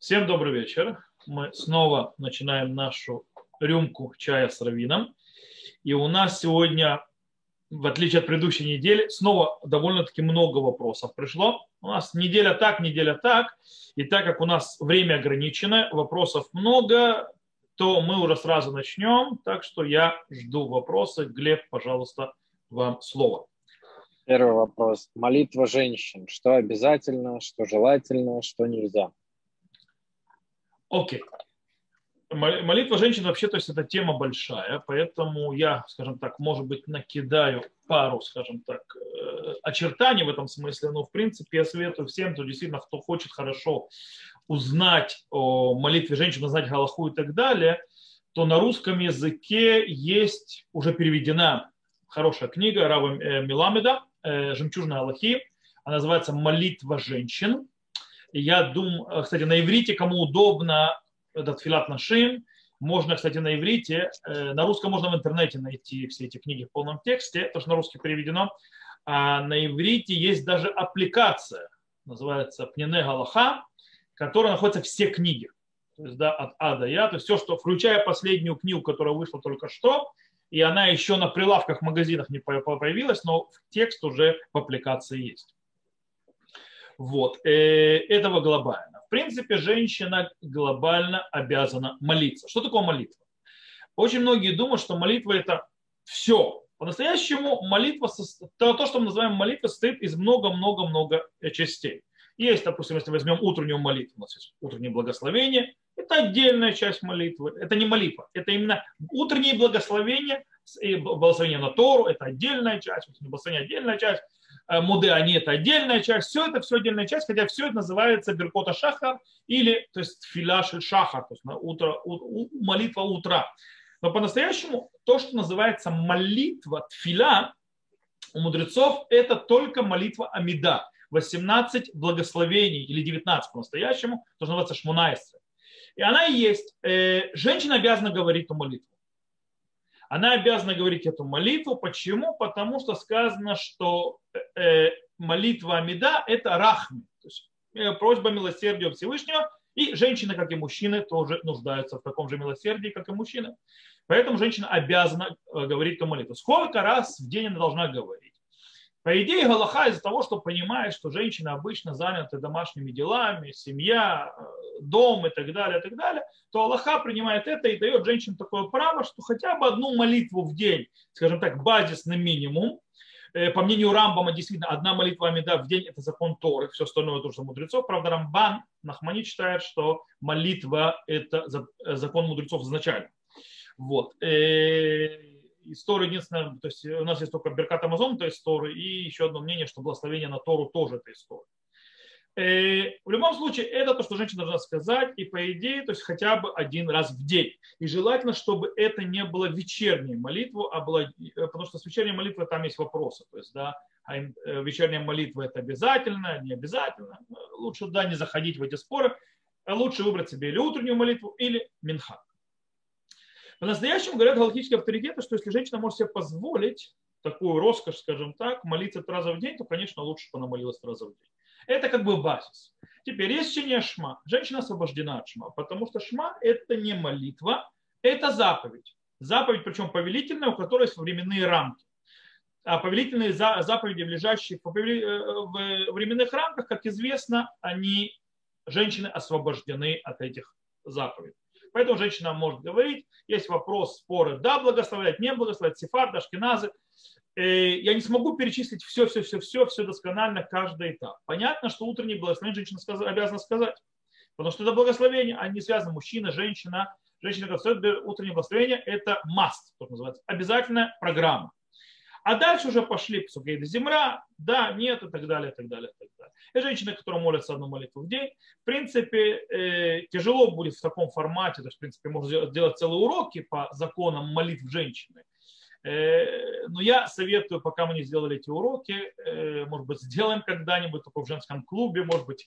Всем добрый вечер. Мы снова начинаем нашу рюмку чая с равином. И у нас сегодня, в отличие от предыдущей недели, снова довольно-таки много вопросов пришло. У нас неделя так, неделя так. И так как у нас время ограничено, вопросов много, то мы уже сразу начнем. Так что я жду вопросы. Глеб, пожалуйста, вам слово. Первый вопрос. Молитва женщин. Что обязательно, что желательно, что нельзя? Окей. Молитва женщин вообще, то есть это тема большая, поэтому я, скажем так, может быть, накидаю пару, скажем так, э, очертаний в этом смысле, но в принципе я советую всем, кто действительно, кто хочет хорошо узнать о молитве женщин, узнать Галаху и так далее, то на русском языке есть уже переведена хорошая книга Рава э, Миламеда э, «Жемчужные Аллахи», она называется «Молитва женщин», я думаю, э, кстати, на иврите, кому удобно, этот филат нашим, можно, кстати, на иврите, э, на русском можно в интернете найти все эти книги в полном тексте, то, что на русский переведено, а на иврите есть даже аппликация, называется Пнене Галаха, которая находится все книги. То есть, да, от А до Я, то есть все, что, включая последнюю книгу, которая вышла только что, и она еще на прилавках в магазинах не появилась, но текст уже в аппликации есть. Вот. Э, этого глобально. В принципе, женщина глобально обязана молиться. Что такое молитва? Очень многие думают, что молитва это все. По-настоящему молитва, то, что мы называем молитвой, состоит из много-много-много частей. Есть, допустим, если возьмем утреннюю молитву, у нас есть утреннее благословение, это отдельная часть молитвы, это не молитва, это именно утреннее благословение, благословение на Тору, это отдельная часть, благословение отдельная часть, Э, муды, они это отдельная часть, все это все отдельная часть, хотя все это называется Беркота Шахар или то есть Филяшель Шахар, то есть на утро, у, молитва утра. Но по-настоящему то, что называется молитва Тфиля у мудрецов, это только молитва Амида. 18 благословений или 19 по-настоящему, то, что называется Шмунайстры. И она и есть. Э, женщина обязана говорить эту молитву она обязана говорить эту молитву. Почему? Потому что сказано, что э, молитва Амида – это рахми, то есть э, просьба милосердия Всевышнего, и женщины, как и мужчины, тоже нуждаются в таком же милосердии, как и мужчины. Поэтому женщина обязана э, говорить эту молитву. Сколько раз в день она должна говорить? По идее, Галаха из-за того, что понимает, что женщины обычно заняты домашними делами, семья, э, дом и так далее, и так далее, то Аллаха принимает это и дает женщинам такое право, что хотя бы одну молитву в день, скажем так, базисный минимум, э, по мнению Рамбама, действительно, одна молитва Амида в день – это закон Торы, все остальное тоже мудрецов. Правда, Рамбан Нахмани считает, что молитва – это э, закон мудрецов изначально. Вот из Торы единственное, то есть у нас есть только Беркат Амазон, то есть Торы, и еще одно мнение, что благословение на Тору тоже это из Торы. Э, в любом случае, это то, что женщина должна сказать, и по идее, то есть хотя бы один раз в день. И желательно, чтобы это не было вечерней молитвой, а было, э, потому что с вечерней молитвой там есть вопросы. То есть, да, а э, вечерняя молитва это обязательно, не обязательно. Лучше, да, не заходить в эти споры. Лучше выбрать себе или утреннюю молитву, или минха. По-настоящему говорят галактические авторитеты, что если женщина может себе позволить такую роскошь, скажем так, молиться три раза в день, то, конечно, лучше, чтобы она молилась три раза в день. Это как бы базис. Теперь есть чтение шма. Женщина освобождена от шма, потому что шма – это не молитва, это заповедь. Заповедь, причем повелительная, у которой есть временные рамки. А повелительные заповеди, лежащие в э, временных рамках, как известно, они, женщины освобождены от этих заповедей. Поэтому женщина может говорить, есть вопрос, споры, да, благословлять, не благословлять, сефар, дашкиназы. Э, я не смогу перечислить все, все, все, все, все досконально, каждый этап. Понятно, что утреннее благословение женщина обязана сказать, потому что это благословение, они не связаны мужчина, женщина. Женщина, которая утреннее благословение, это must, то называется, обязательная программа. А дальше уже пошли псукейды земля, да, нет и так далее, и так далее, и так далее. И женщины, которые молятся одну молитву в день, в принципе, э, тяжело будет в таком формате, то есть, в принципе, можно сделать целые уроки по законам молитв женщины. Э, но я советую, пока мы не сделали эти уроки, э, может быть, сделаем когда-нибудь только в женском клубе, может быть,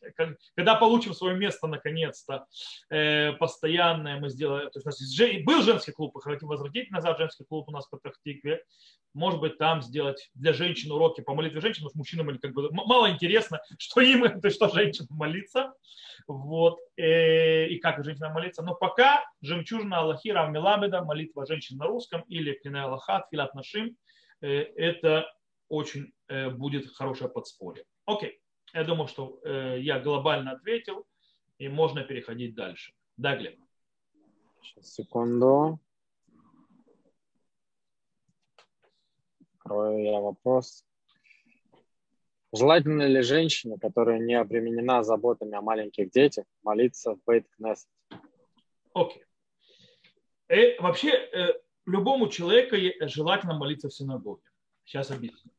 когда получим свое место наконец-то э, постоянное, мы сделаем. То есть у нас есть, был женский клуб, мы хотим возвратить назад женский клуб у нас по Тахтикве. Может быть, там сделать для женщин уроки по молитве женщин, потому что мужчинам как бы мало интересно, что им, то есть что женщинам молиться. Вот. И как женщинам молиться. Но пока жемчужина Аллахи Равмиламеда, молитва женщин на русском или Пинай Аллаха, Тфилат Нашим, э, это очень э, будет хорошее подспорье. Окей, я думаю, что э, я глобально ответил, и можно переходить дальше. Да, Глеб? Сейчас, секунду. Открою я вопрос. Желательно ли женщине, которая не обременена заботами о маленьких детях, молиться в Бейт Кнессет? Окей. Okay. вообще, любому человеку желательно молиться в синагоге. Сейчас объясню.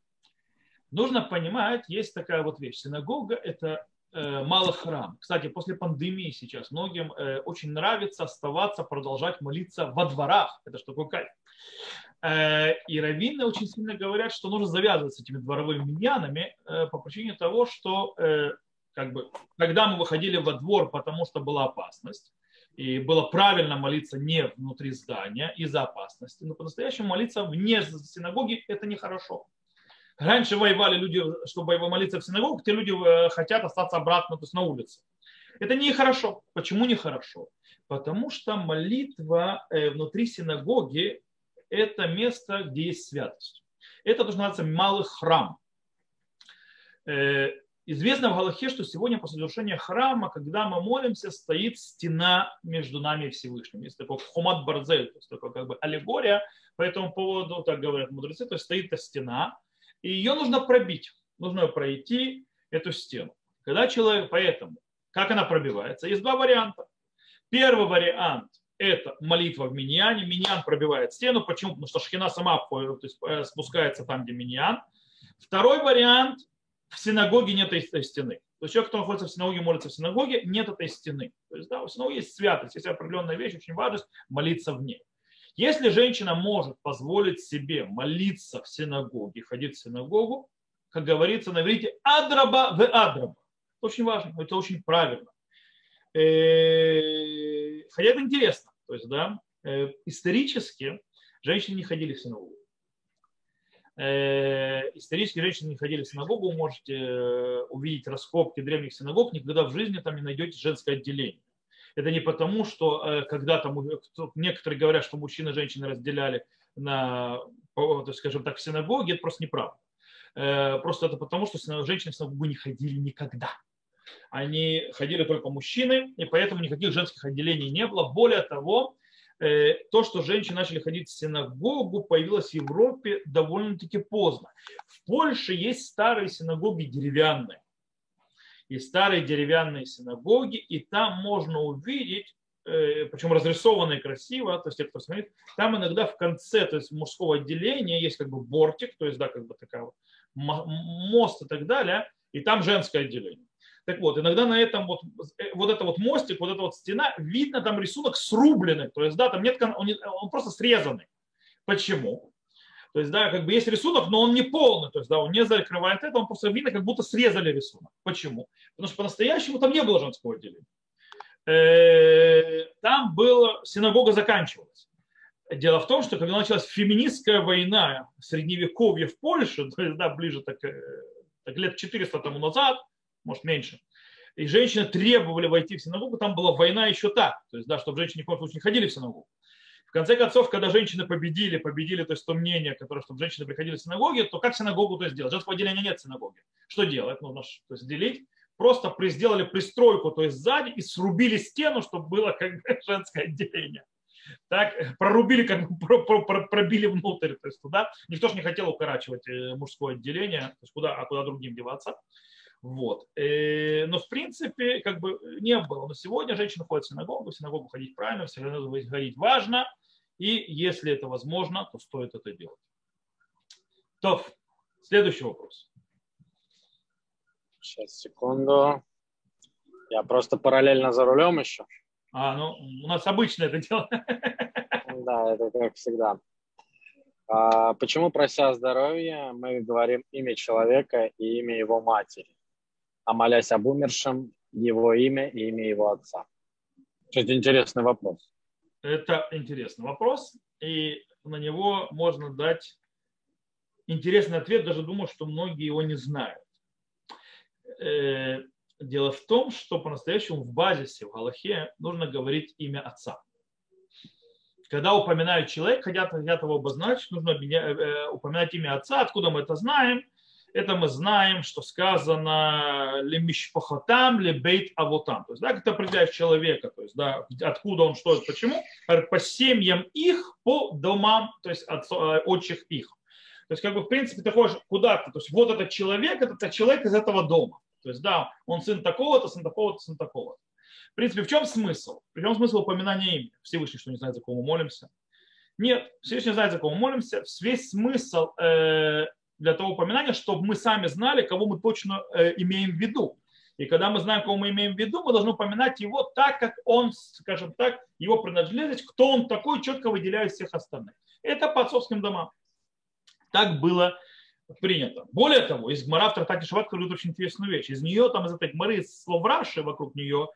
Нужно понимать, есть такая вот вещь. Синагога – это э, малый храм. Кстати, после пандемии сейчас многим э, очень нравится оставаться, продолжать молиться во дворах. Это что такое кайф. Э, и раввины очень сильно говорят, что нужно завязывать с этими дворовыми миньянами э, по причине того, что э, как бы, когда мы выходили во двор, потому что была опасность, и было правильно молиться не внутри здания из-за опасности, но по-настоящему молиться вне синагоги – это нехорошо. Раньше воевали люди, чтобы молиться в синагогу, те люди э, хотят остаться обратно, то есть на улице. Это нехорошо. Почему нехорошо? Потому что молитва э, внутри синагоги – это место, где есть святость. Это должен называться малый храм. Э, Известно в Галахе, что сегодня после завершения храма, когда мы молимся, стоит стена между нами и Всевышним. Есть такой хумат барзель, то есть такая как бы аллегория по этому поводу, так говорят мудрецы, то есть стоит эта стена, и ее нужно пробить, нужно пройти эту стену. Когда человек, поэтому, как она пробивается? Есть два варианта. Первый вариант – это молитва в миньяне. Миньян пробивает стену. Почему? Потому что шхина сама то есть, э, спускается там, где миньян. Второй вариант – в синагоге нет этой стены. То есть человек, кто находится в синагоге, молится в синагоге, нет этой стены. То есть да, у синагоги есть святость, есть определенная вещь, очень важность молиться в ней. Если женщина может позволить себе молиться в синагоге, ходить в синагогу, как говорится на иврите, адраба в адраба. Очень важно, это очень правильно. Э, хотя это интересно. То есть, да, э, исторически женщины не ходили в синагогу. Э, исторически женщины не ходили в синагогу, можете э, увидеть раскопки древних синагог, никогда в жизни там не найдете женское отделение. Это не потому, что э, когда там некоторые говорят, что мужчины и женщины разделяли на, скажем так, в синагоге, это просто неправда. Просто это потому, что женщины в синагогу не ходили никогда. Они ходили только мужчины, и поэтому никаких женских отделений не было. Более того, то, что женщины начали ходить в синагогу, появилось в Европе довольно-таки поздно. В Польше есть старые синагоги деревянные. Есть старые деревянные синагоги, и там можно увидеть, э, причем разрисованные красиво, то есть те, кто смотрит, там иногда в конце, то есть мужского отделения есть как бы бортик, то есть да, как бы такая вот мост и так далее, и там женское отделение. Так вот, иногда на этом вот, э, вот это вот мостик, вот эта вот стена, видно там рисунок срубленный. То есть, да, там нет, он, он просто срезанный. Почему? То есть, да, как бы есть рисунок, но он не полный. То есть, да, он не закрывает это, он просто видно, как будто срезали рисунок. Почему? Потому что по-настоящему там не было женского отделения. Э, там была, синагога заканчивалась. Дело в том, что когда началась феминистская война средневековья в Польше, то есть, да, ближе так, э, так лет 400 тому назад, может меньше. И женщины требовали войти в синагогу, там была война еще так, то есть, да, чтобы женщины ни в коем случае не ходили в синагогу. В конце концов, когда женщины победили, победили, то есть то мнение, которое, чтобы женщины приходили в синагоги, то как синагогу то сделать? Женского отделения нет в синагоге. Что делать? Нужно то есть, делить. Просто сделали пристройку, то есть сзади, и срубили стену, чтобы было как бы женское отделение. Так, прорубили, как бы пробили внутрь, то есть туда. Никто же не хотел укорачивать э, мужское отделение, то есть куда, а куда другим деваться. Вот. Э, но в принципе как бы не было. Но сегодня женщина ходит в синагогу, в синагогу ходить правильно, в синагогу ходить важно. И если это возможно, то стоит это делать. То, следующий вопрос. Сейчас, секунду. Я просто параллельно за рулем еще. А, ну, у нас обычно это дело. Да, это как всегда. А почему, прося здоровья, мы говорим имя человека и имя его матери, а молясь об умершем, его имя и имя его отца? Это интересный вопрос. Это интересный вопрос, и на него можно дать интересный ответ, даже думаю, что многие его не знают. Э, дело в том, что по-настоящему в базисе, в Галахе нужно говорить имя отца. Когда упоминают человека, хотят, хотят его обозначить, нужно э, упоминать имя отца. Откуда мы это знаем? Это мы знаем, что сказано лемишпахотам, лебейт авотам. То есть, да, как ты определяешь человека, то есть, да, откуда он, что, почему, по семьям их, по домам, то есть, от, э, отчих их. То есть, как бы, в принципе, ты ходишь куда-то. То есть, вот этот человек, это человек из этого дома. То есть, да, он сын такого-то, сын такого-то, сын такого-то. В принципе, в чем смысл? В чем смысл упоминания имени? Всевышний, что не знает, за кого мы молимся. Нет, Всевышний знает, за кого мы молимся. Весь смысл э, для того упоминания, чтобы мы сами знали, кого мы точно э, имеем в виду. И когда мы знаем, кого мы имеем в виду, мы должны упоминать его так, как он, скажем так, его принадлежность, кто он такой, четко выделяя всех остальных. Это по отцовским домам. Так было принято. Более того, из Гмара в Тартате Шават говорит очень интересную вещь. Из нее, там из этой Гмары, из слов Раши вокруг нее,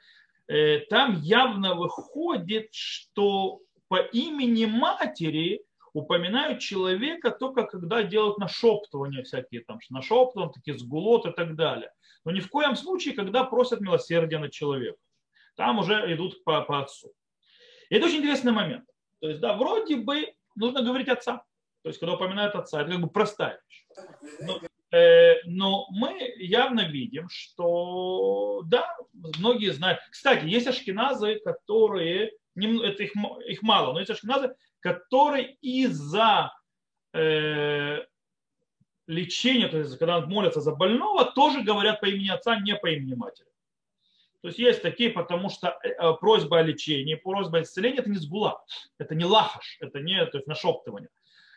э, там явно выходит, что по имени матери упоминают человека только когда делают нашептывания всякие, там, нашептывания, такие сгулот и так далее. Но ни в коем случае, когда просят милосердия над человеком. Там уже идут по, по отцу. И это очень интересный момент. То есть, да, вроде бы нужно говорить отца. То есть, когда упоминают отца, это как бы простая вещь. Но, э, но мы явно видим, что, да, многие знают. Кстати, есть ашкеназы, которые, это их, их мало, но есть ашкеназы, которые из-за э, лечения, то есть когда молятся за больного, тоже говорят по имени отца, не по имени матери. То есть есть такие, потому что э, просьба о лечении, просьба о исцелении – это не сгула, это не лахаш, это не то есть нашептывание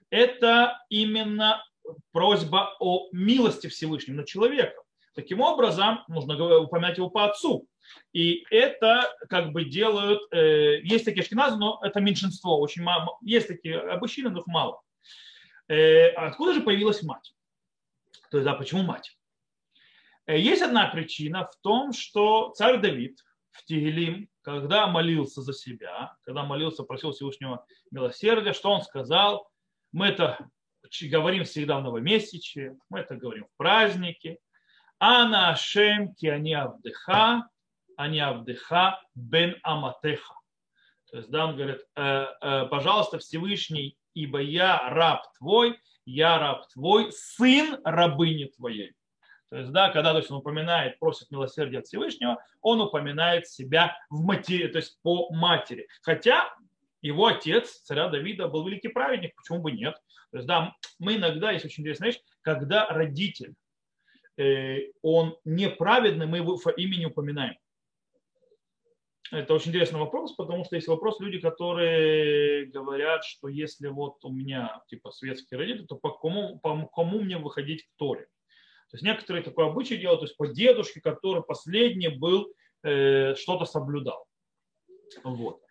это именно просьба о милости Всевышнем на человека. Таким образом, нужно упоминать его по отцу. И это как бы делают, э, есть такие шкиназы, но это меньшинство, очень мало, есть такие обычные, но их мало. Э, откуда же появилась мать? То есть, да, почему мать? Э, есть одна причина в том, что царь Давид в Тигелим, когда молился за себя, когда молился, просил Всевышнего милосердия, что он сказал? Мы это говорим всегда в новомесяче, мы это говорим в празднике. Ана Ашем ки они авдыха, они авдыха бен аматеха. То есть да, он говорит, «Э, э, пожалуйста, Всевышний, ибо я раб твой, я раб твой, сын рабыни твоей. То есть, да, когда то есть, он упоминает, просит милосердия от Всевышнего, он упоминает себя в матери, то есть по матери. Хотя его отец, царя Давида, был великий праведник, почему бы нет? То есть, да, мы иногда, есть очень интересная вещь, когда родитель, он неправедный, мы его имени упоминаем. Это очень интересный вопрос, потому что есть вопрос, люди, которые говорят, что если вот у меня типа светский родитель, то по кому, по кому мне выходить к Торе? То есть некоторые такое обычай делают, то есть по дедушке, который последний был, э, что-то соблюдал. Вот.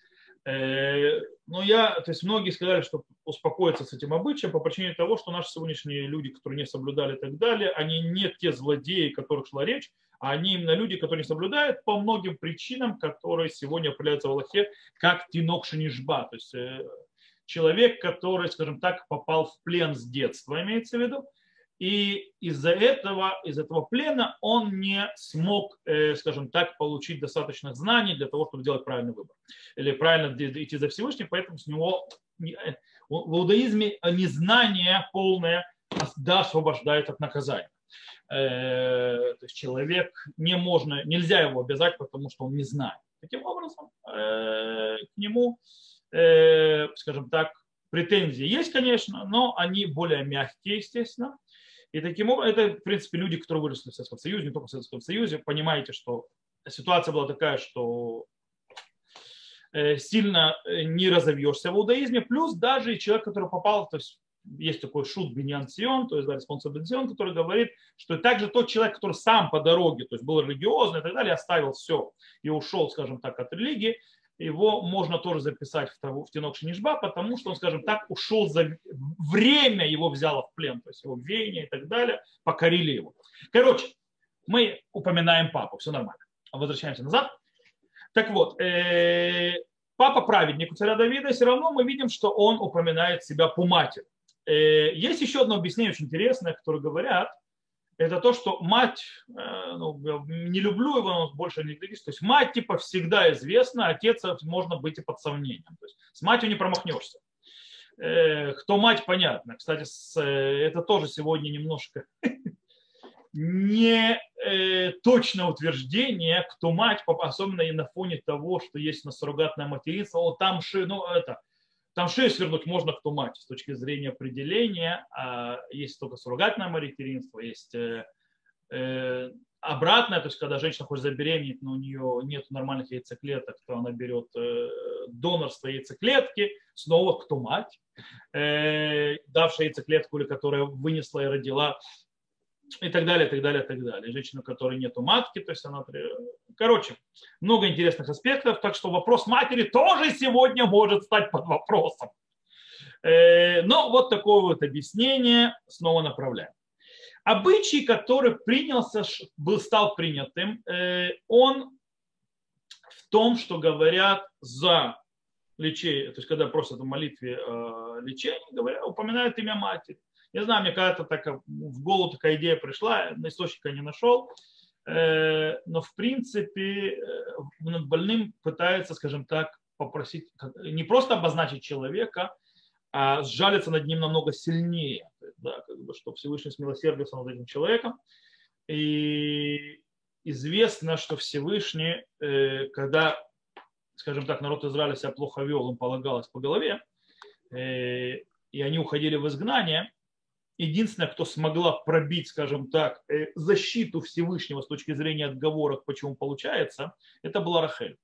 Э, но я, то есть многие сказали, что успокоиться с этим обычаем по причине того, что наши сегодняшние люди, которые не соблюдали и так далее, они не те злодеи, о которых шла речь, а они именно люди, которые не соблюдают по многим причинам, которые сегодня определяются в Аллахе как тинок шинишба, то есть э, человек, который, скажем так, попал в плен с детства, имеется в виду, и из-за этого, из этого плена он не смог, э, скажем так, получить достаточных знаний для того, чтобы сделать правильный выбор. Или правильно идти за Всевышним, поэтому с него э, в иудаизме незнание полное да, освобождает от наказания. Э, то есть человек не можно, нельзя его обязать, потому что он не знает. Таким образом, к нему, скажем так, претензии есть, конечно, но они более мягкие, естественно. И таким образом, это, в принципе, люди, которые выросли в Советском Союзе, не только в Советском Союзе, понимаете, что ситуация была такая, что э, сильно э, не разовьешься в иудаизме, плюс даже человек, который попал, то есть есть такой шут Беньян Сион, то есть да, респонсор Беньян, который говорит, что также тот человек, который сам по дороге, то есть был религиозный и так далее, оставил все и ушел, скажем так, от религии, его можно тоже записать в, того, в Тинок Шинишба, потому что он, скажем так, ушел за время, его взяло в плен, то есть его веяние и так далее, покорили его. Короче, мы упоминаем папу, все нормально. Возвращаемся назад. Так вот, э, папа праведник у царя Давида, все равно мы видим, что он упоминает себя по матери. Э, есть еще одно объяснение очень интересное, которое говорят, это то, что мать, э, ну, не люблю его, но больше не говорит, то есть мать типа всегда известна, отец можно быть и под сомнением. То есть с матью не промахнешься. Э, кто мать, понятно. Кстати, это тоже сегодня немножко не точное утверждение, кто мать, особенно и на фоне того, что есть на суррогатное материнство, там, ну, это, там шею свернуть можно кто мать. С точки зрения определения. А есть только суррогатное материнство, есть э, э, обратное, то есть когда женщина хочет забеременеть, но у нее нет нормальных яйцеклеток, то она берет э, донорство яйцеклетки, снова кто мать, давшая яйцеклетку или которая вынесла и родила и так далее, и так далее, и так далее. Женщина, у которой нету матки, то есть она... Короче, много интересных аспектов, так что вопрос матери тоже сегодня может стать под вопросом. Э, но вот такое вот объяснение снова направляем. Обычай, который принялся, был, стал принятым, э, он в том, что говорят за лечение, то есть когда просят в молитве лечения, говорят, упоминают имя матери. Не знаю, мне когда-то так, в голову такая идея пришла, на источника не нашел. Э, но в принципе э, больным пытается, скажем так, попросить, не просто обозначить человека, а сжалиться над ним намного сильнее, да, как бы, чтобы Всевышний смилосердился над этим человеком. И известно, что Всевышний, э, когда, скажем так, народ Израиля себя плохо вел, им полагалось по голове, и они уходили в изгнание, единственная, кто смогла пробить, скажем так, э, защиту Всевышнего с точки зрения отговорок, почему получается, это была Рахель.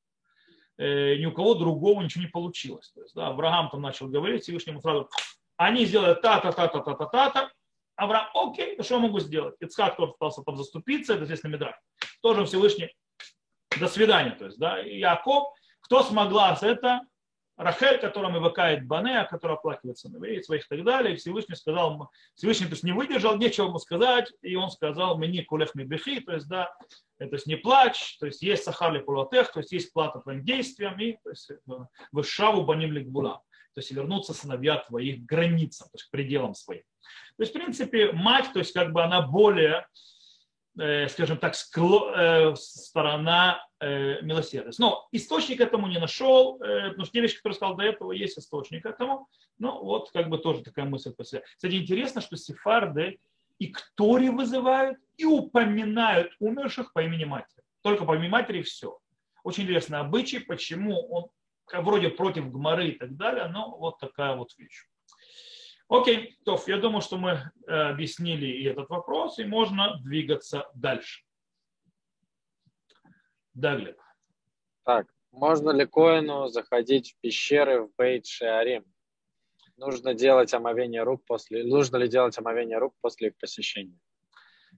Э, ни у кого другого ничего не получилось. То есть, да, Авраам там начал говорить Всевышнему сразу, они сделают та-та-та-та-та-та-та, Авраам, окей, что я могу сделать? Ицхак тоже пытался там заступиться, это известный Медрак. Тоже Всевышний, до свидания. То есть, да, Яков, кто смогла это, Рахель, которая выкает Банея, которая оплакивает сыновей своих и так далее. И Всевышний сказал, Всевышний то есть, не выдержал, нечего ему сказать, и он сказал, мне кулех бехи, то есть, да, то есть не плачь, то есть есть сахар пулатех, то есть есть плата твоим действиям, и то есть вышаву баним ликбула, то есть вернуться сыновья твоих границам, то есть к пределам своим. То есть, в принципе, мать, то есть как бы она более Э, скажем так, э, сторона э, милосердия. Но источник этому не нашел, потому что те вещи, которые сказал до этого, есть источник этому. Ну, вот как бы тоже такая мысль по себе. Кстати, интересно, что сефарды и ктори вызывают, и упоминают умерших по имени матери. Только по имени матери все. Очень интересно обычай, почему он вроде против гморы и так далее, но вот такая вот вещь. Окей, то я думаю, что мы э, объяснили и этот вопрос, и можно двигаться дальше. Да, Глеб. Так, можно ли Коину заходить в пещеры в Бейт Шеарим? Нужно делать омовение рук после, нужно ли делать омовение рук после их посещения?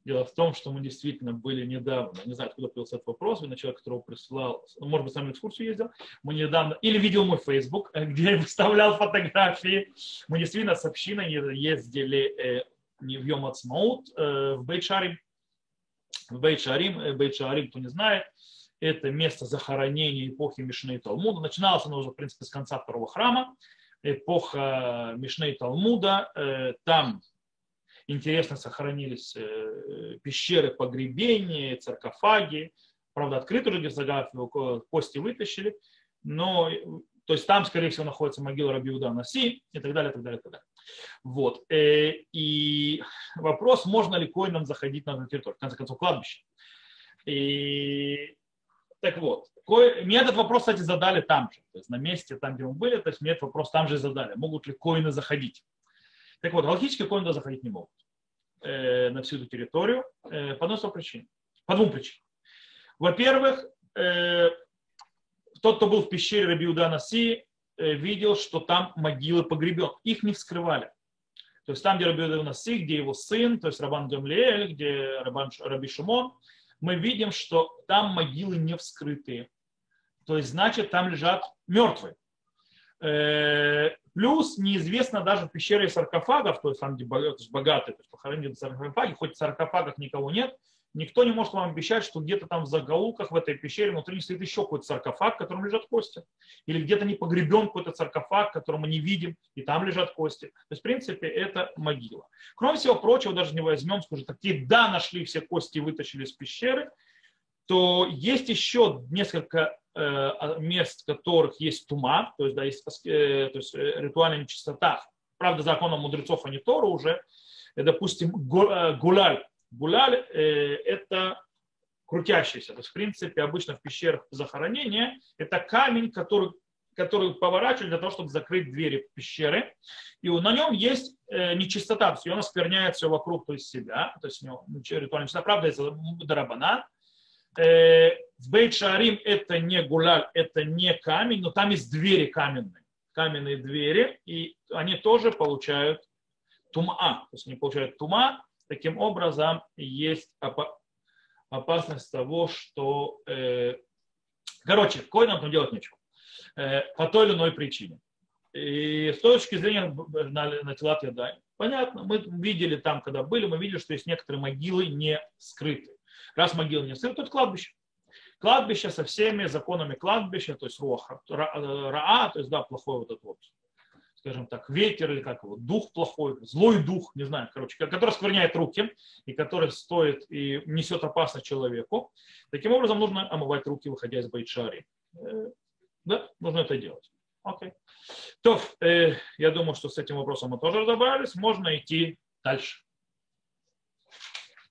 Дело в том, что мы действительно были недавно, не знаю, откуда появился этот вопрос, видно, человек, которого прислал, ну, может быть, сам экскурсию ездил, мы недавно, или видел мой Facebook, где я выставлял фотографии, мы действительно с общиной ездили э, не в Йом Ацмаут, э, в Бейт-Шарим, в э, Бейт-Шарим, кто не знает, это место захоронения эпохи Мишны и Талмуда. Начиналось оно уже, в принципе, с конца второго храма, эпоха Мишны и Талмуда. Там интересно сохранились э, пещеры погребения, царкофаги. Правда, открыты уже герцографию, кости вытащили. Но, то есть там, скорее всего, находится могила Рабиуда Наси и так далее, и так далее, и так далее. Вот. Э, и вопрос, можно ли коинам заходить на эту территорию, в конце концов, кладбище. И так вот, мне этот вопрос, кстати, задали там же, то есть на месте, там, где мы были, то есть мне этот вопрос там же задали, могут ли коины заходить. Так вот, галактические коины заходить не могут э, на всю эту территорию э, по одной причине. По двум причинам. Во-первых, э, тот, кто был в пещере Рабиуда Наси, э, видел, что там могилы погребен. Их не вскрывали. То есть там, где Рабиуда Наси, где его сын, то есть Рабан Гамлиэль, где Рабан, Раби Шимон, мы видим, что там могилы не вскрытые. то есть значит там лежат мертвые. Э, плюс неизвестно даже в пещере саркофагов, то есть там, где богатые, то есть похоронены в саркофаге, хоть в саркофагах никого нет, никто не может вам обещать, что где-то там в заголовках в этой пещере внутри стоит еще какой-то саркофаг, в котором лежат кости. Или где-то не погребен какой-то саркофаг, который мы не видим, и там лежат кости. То есть, в принципе, это могила. Кроме всего прочего, даже не возьмем, скажем, такие, да, нашли все кости и вытащили из пещеры, то есть еще несколько мест, в которых есть тума, то есть, да, есть э, то есть, э, ритуальная нечистота. Правда, законом мудрецов, а не Тора уже. Допустим, гуляль. Гуляль – это крутящийся. То есть, в принципе, обычно в пещерах захоронения это камень, который, который поворачивают для того, чтобы закрыть двери пещеры. И на нем есть нечистота, то есть он оскверняет все вокруг, то есть себя. То есть у него ритуальная чистота. Правда, это дарабанан Э, в Бейт Шарим это не гуляль, это не камень, но там есть двери каменные, каменные двери, и они тоже получают тума. То есть они получают тума, таким образом есть опасность того, что... Э, короче, коинам там делать нечего. Э, по той или иной причине. И с точки зрения на, на Тилат Ядай, понятно, мы видели там, когда были, мы видели, что есть некоторые могилы не скрыты. Раз могила не сын, то это кладбище. Кладбище со всеми законами кладбища, то есть руаха, раа, то есть да, плохой вот этот вот, скажем так, ветер или как его, дух плохой, злой дух, не знаю, короче, который скверняет руки и который стоит и несет опасность человеку. Таким образом, нужно омывать руки, выходя из байчари. Э, да, нужно это делать. Окей. То, э, я думаю, что с этим вопросом мы тоже разобрались. Можно идти дальше.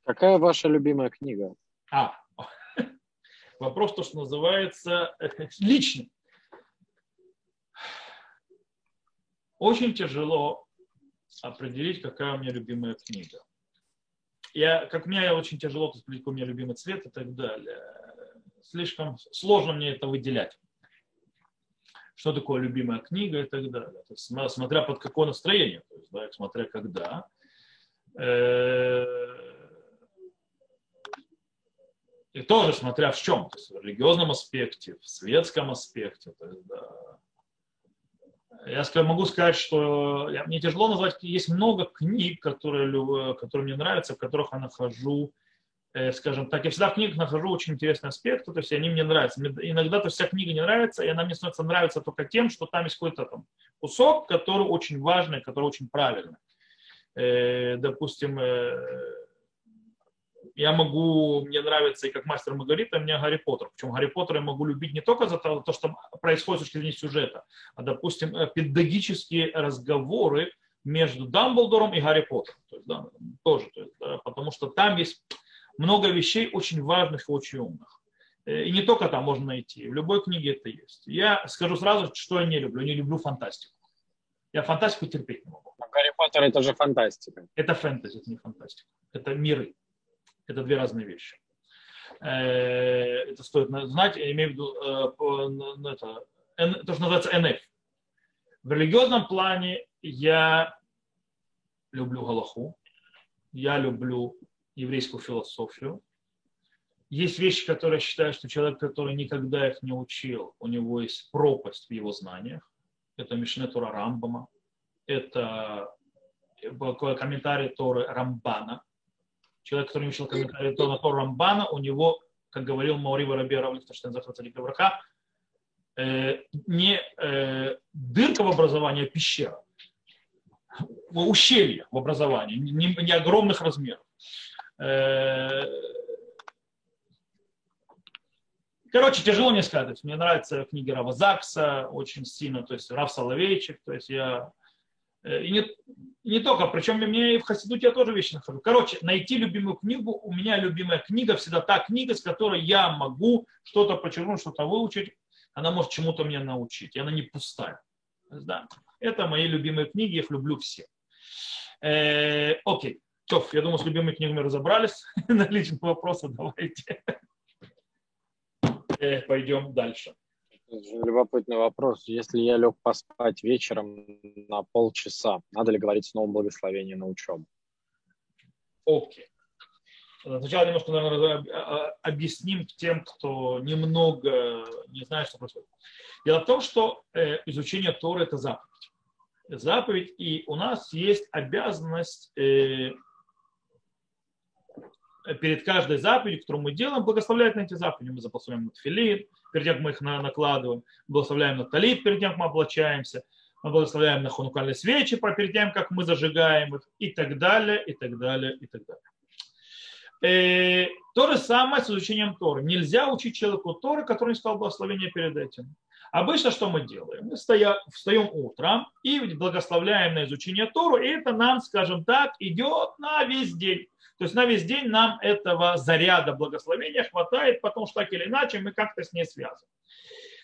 Какая ваша любимая книга? А, вопрос то, что называется личный. Очень тяжело определить, какая у меня любимая книга. Я, как меня очень тяжело определить, какой у меня любимый цвет и так далее. Слишком сложно мне это выделять. Что такое любимая книга и так далее. То есть, смотря под какое настроение, то есть, да, смотря когда. Э, и тоже смотря в чем, то есть в религиозном аспекте, в светском аспекте. То есть, да. Я могу сказать, что мне тяжело назвать, есть много книг, которые, которые мне нравятся, в которых я нахожу, э, скажем так, я всегда в книгах нахожу очень интересные аспекты, то есть они мне нравятся. Иногда то вся книга не нравится, и она мне становится нравится только тем, что там есть какой-то там кусок, который очень важный, который очень правильный. Э, допустим, э, я могу, мне нравится, и как мастер Маргарита, мне Гарри Поттер. Причем Гарри Поттер я могу любить не только за то, что происходит с точки зрения сюжета, а, допустим, э, педагогические разговоры между Дамблдором и Гарри Поттером. То есть, да, тоже, то есть, да, потому что там есть много вещей очень важных и очень умных. Э, и не только там можно найти, в любой книге это есть. Я скажу сразу, что я не люблю. Не люблю фантастику. Я фантастику терпеть не могу. Гарри Поттер это же фантастика. Это фэнтези, это не фантастика. Это миры. Это две разные вещи. Э, это стоит знать, я имею в виду э, это, то, что называется НФ. В религиозном плане я люблю Галаху, я люблю еврейскую философию. Есть вещи, которые я считаю, что человек, который никогда их не учил, у него есть пропасть в его знаниях. Это Мишне Тура Рамбама, это комментарий Торы Рамбана, человек, который учил комментарий на Тору Рамбана, у него, как говорил Маури Воробей Равлихтенштейн, Захарцадик Враха, э, не э, дырка в образовании, а пещера. Ущелье в образовании, не, не огромных размеров. Э, короче, тяжело мне сказать. Мне нравятся книги Рава Закса очень сильно, то есть Рав Соловейчик, то есть я и не, не только, причем мне и в Хасидуте я тоже вещи нахожу. Короче, найти любимую книгу, у меня любимая книга всегда та книга, с которой я могу что-то почерпнуть, что-то выучить, она может чему-то меня научить, и она не пустая. Да. Это мои любимые книги, я их люблю все. Э, окей, Тоф, я думаю, с любимыми книгами разобрались. На личные вопросы давайте. Э, пойдем дальше. Любопытный вопрос. Если я лег поспать вечером на полчаса, надо ли говорить снова благословение на учебу? Окей. Сначала немножко, наверное, объясним тем, кто немного не знает, что происходит. Дело в том, что э, изучение Торы – это заповедь. Заповедь, и у нас есть обязанность э, перед каждой заповедью, которую мы делаем, благословлять на эти заповеди. Мы благословляем на тфилин, перед тем, как мы их накладываем, благословляем на талит, перед тем, как мы облачаемся, мы благословляем на ханукальные свечи, перед тем, как мы зажигаем их, и так далее, и так далее, и так далее. Э, то же самое с изучением Торы. Нельзя учить человеку Торы, который не сказал благословения перед этим. Обычно что мы делаем? Мы стоя, встаем утром и благословляем на изучение Тору, и это нам, скажем так, идет на весь день. То есть на весь день нам этого заряда благословения хватает, потому что так или иначе мы как-то с ней связаны.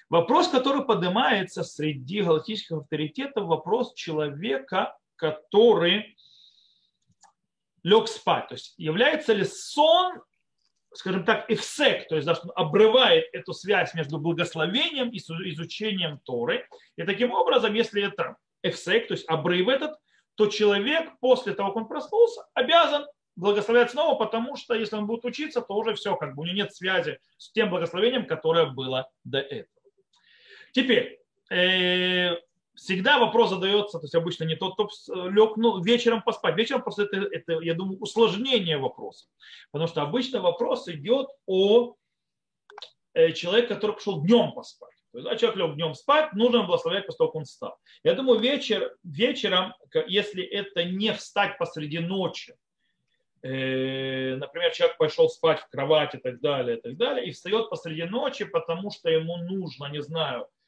Вопрос, который поднимается среди галактических авторитетов, вопрос человека, который лег спать. То есть является ли сон, скажем так, эфсек, то есть обрывает эту связь между благословением и изучением Торы. И таким образом, если это эфсек, то есть обрыв этот, то человек после того, как он проснулся, обязан благословлять снова, потому что если он будет учиться, то уже все, как бы у него нет связи с тем благословением, которое было до этого. Теперь, э, всегда вопрос задается, то есть обычно не тот, кто лег ну, вечером поспать. Вечером просто это, это, я думаю, усложнение вопроса. Потому что обычно вопрос идет о э, человеке, который пошел днем поспать. То есть, а человек лег днем спать, нужно благословлять, после того, как он встал. Я думаю, вечер, вечером, если это не встать посреди ночи, э, например, человек пошел спать в кровать и так далее, и так далее, и встает посреди ночи, потому что ему нужно, не знаю, Э,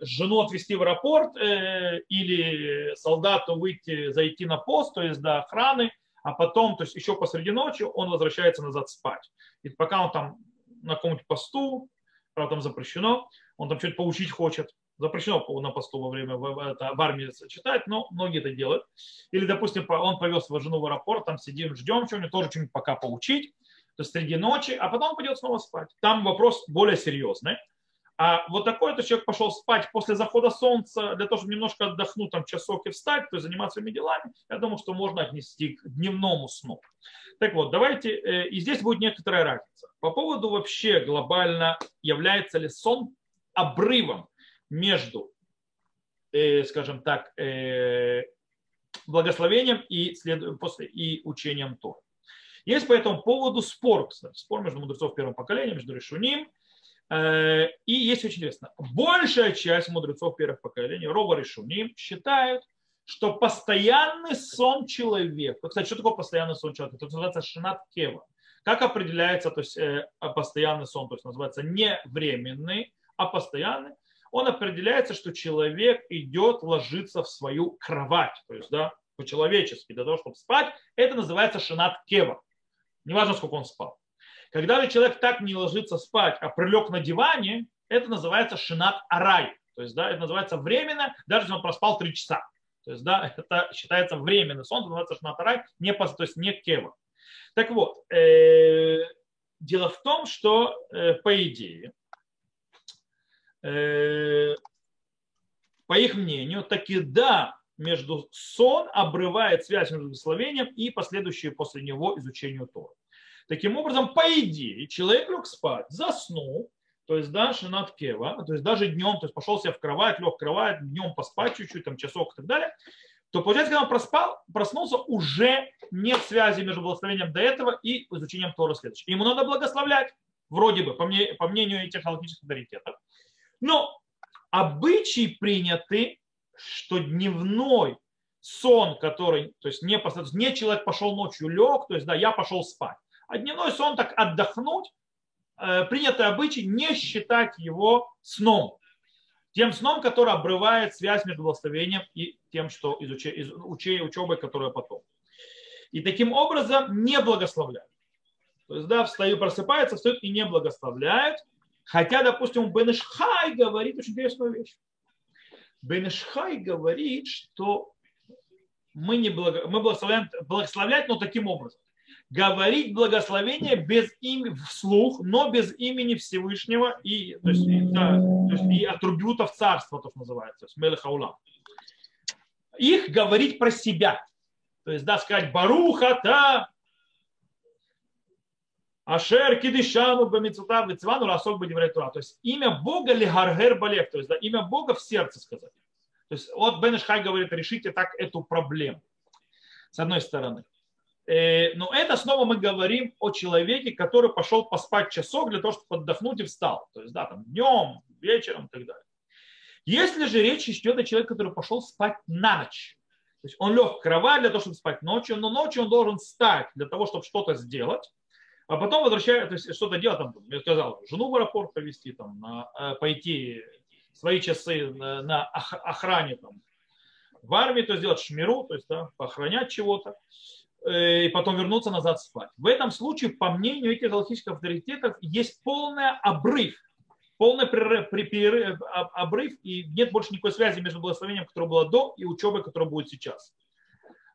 жену отвезти в аэропорт э, или солдату выйти, зайти на пост, то есть до охраны, а потом, то есть еще посреди ночи он возвращается назад спать. И пока он там на каком-нибудь посту, правда там запрещено, он там что-то поучить хочет, запрещено на посту во время в, это, в армии читать, но многие это делают. Или, допустим, он повез свою жену в аэропорт, там сидим, ждем чего-нибудь, тоже что-нибудь пока поучить, то есть среди ночи, а потом пойдет снова спать. Там вопрос более серьезный. А вот такой то человек пошел спать после захода солнца для того, чтобы немножко отдохнуть, там часок и встать, то есть заниматься своими делами, я думаю, что можно отнести к дневному сну. Так вот, давайте, э, и здесь будет некоторая разница. По поводу вообще глобально, является ли сон обрывом между, э, скажем так, э, благословением и, после, и учением Тора. Есть по этому поводу спор, кстати, спор между мудрецов первого поколения, между Решуним и есть очень интересно. Большая часть мудрецов первых поколений, Рова Решуним, считают, что постоянный сон человека, кстати, что такое постоянный сон человека? Это называется шинат кева. Как определяется то есть, э, постоянный сон, то есть называется не временный, а постоянный? Он определяется, что человек идет ложиться в свою кровать, то есть да, по-человечески, для того, чтобы спать. Это называется шинат кева. Неважно, сколько он спал. Когда же человек так не ложится спать, а прилег на диване, это называется шинат арай. То есть, да, это называется временно, даже если он проспал три часа. То есть, да, это считается временный сон, называется шинат арай, не, то есть не кева. Так вот, э, дело в том, что э, по идее, э, по их мнению, таки да, между сон обрывает связь между благословением и последующее после него изучению Тора. Таким образом, по идее, человек лег спать, заснул, то есть да, шинат кева, то есть даже днем, то есть пошел себе в кровать, лег в кровать, днем поспать чуть-чуть, там часок и так далее, то получается, когда он проспал, проснулся, уже нет связи между благословением до этого и изучением Тора следующего. Ему надо благословлять, вроде бы, по, мне, по мнению этих галактических авторитетов. Но обычаи приняты, что дневной сон, который, то есть не, не человек пошел ночью лег, то есть да, я пошел спать. А дневной сон так отдохнуть, э, принятый обычай не считать его сном. Тем сном, который обрывает связь между благословением и тем, что изуче, из, уче, учебой, которая потом. И таким образом не благословляют. То есть, да, встаю, просыпается, встает и не благословляют. Хотя, допустим, Бенешхай говорит очень интересную вещь. Бенешхай говорит, что мы, не благо, мы благословляем, благословлять, но таким образом говорить благословение без имени, вслух, но без имени Всевышнего и, то есть, и, да, то есть, и атрибутов царства, то, что называется, то есть. Их говорить про себя. То есть, да, сказать Баруха, та, Ашер кидишану бамицута вицвану ласок бадиврей тура. То есть имя Бога лигаргер балек, то есть да, имя Бога в сердце сказать. То есть вот Бен Ишхай говорит, решите так эту проблему. С одной стороны. Э, но это снова мы говорим о человеке, который пошел поспать часок для того, чтобы отдохнуть и встал. То есть, да, там днем, вечером и так далее. Если же речь идет о человеке, который пошел спать на ночь, то есть он лег в кровать для того, чтобы спать ночью, но ночью он должен встать для того, чтобы что-то сделать, а потом возвращается, то есть что-то делать, там, я сказал, жену в аэропорт повезти, там, на, э, пойти свои часы на, на охране там, в армии, то есть сделать шмиру, то есть да, поохранять чего-то, и потом вернуться назад спать. В этом случае, по мнению этих галактических авторитетов, есть полный обрыв, полный перерыв, перерыв, обрыв, и нет больше никакой связи между благословением, которое было до, и учебой, которая будет сейчас.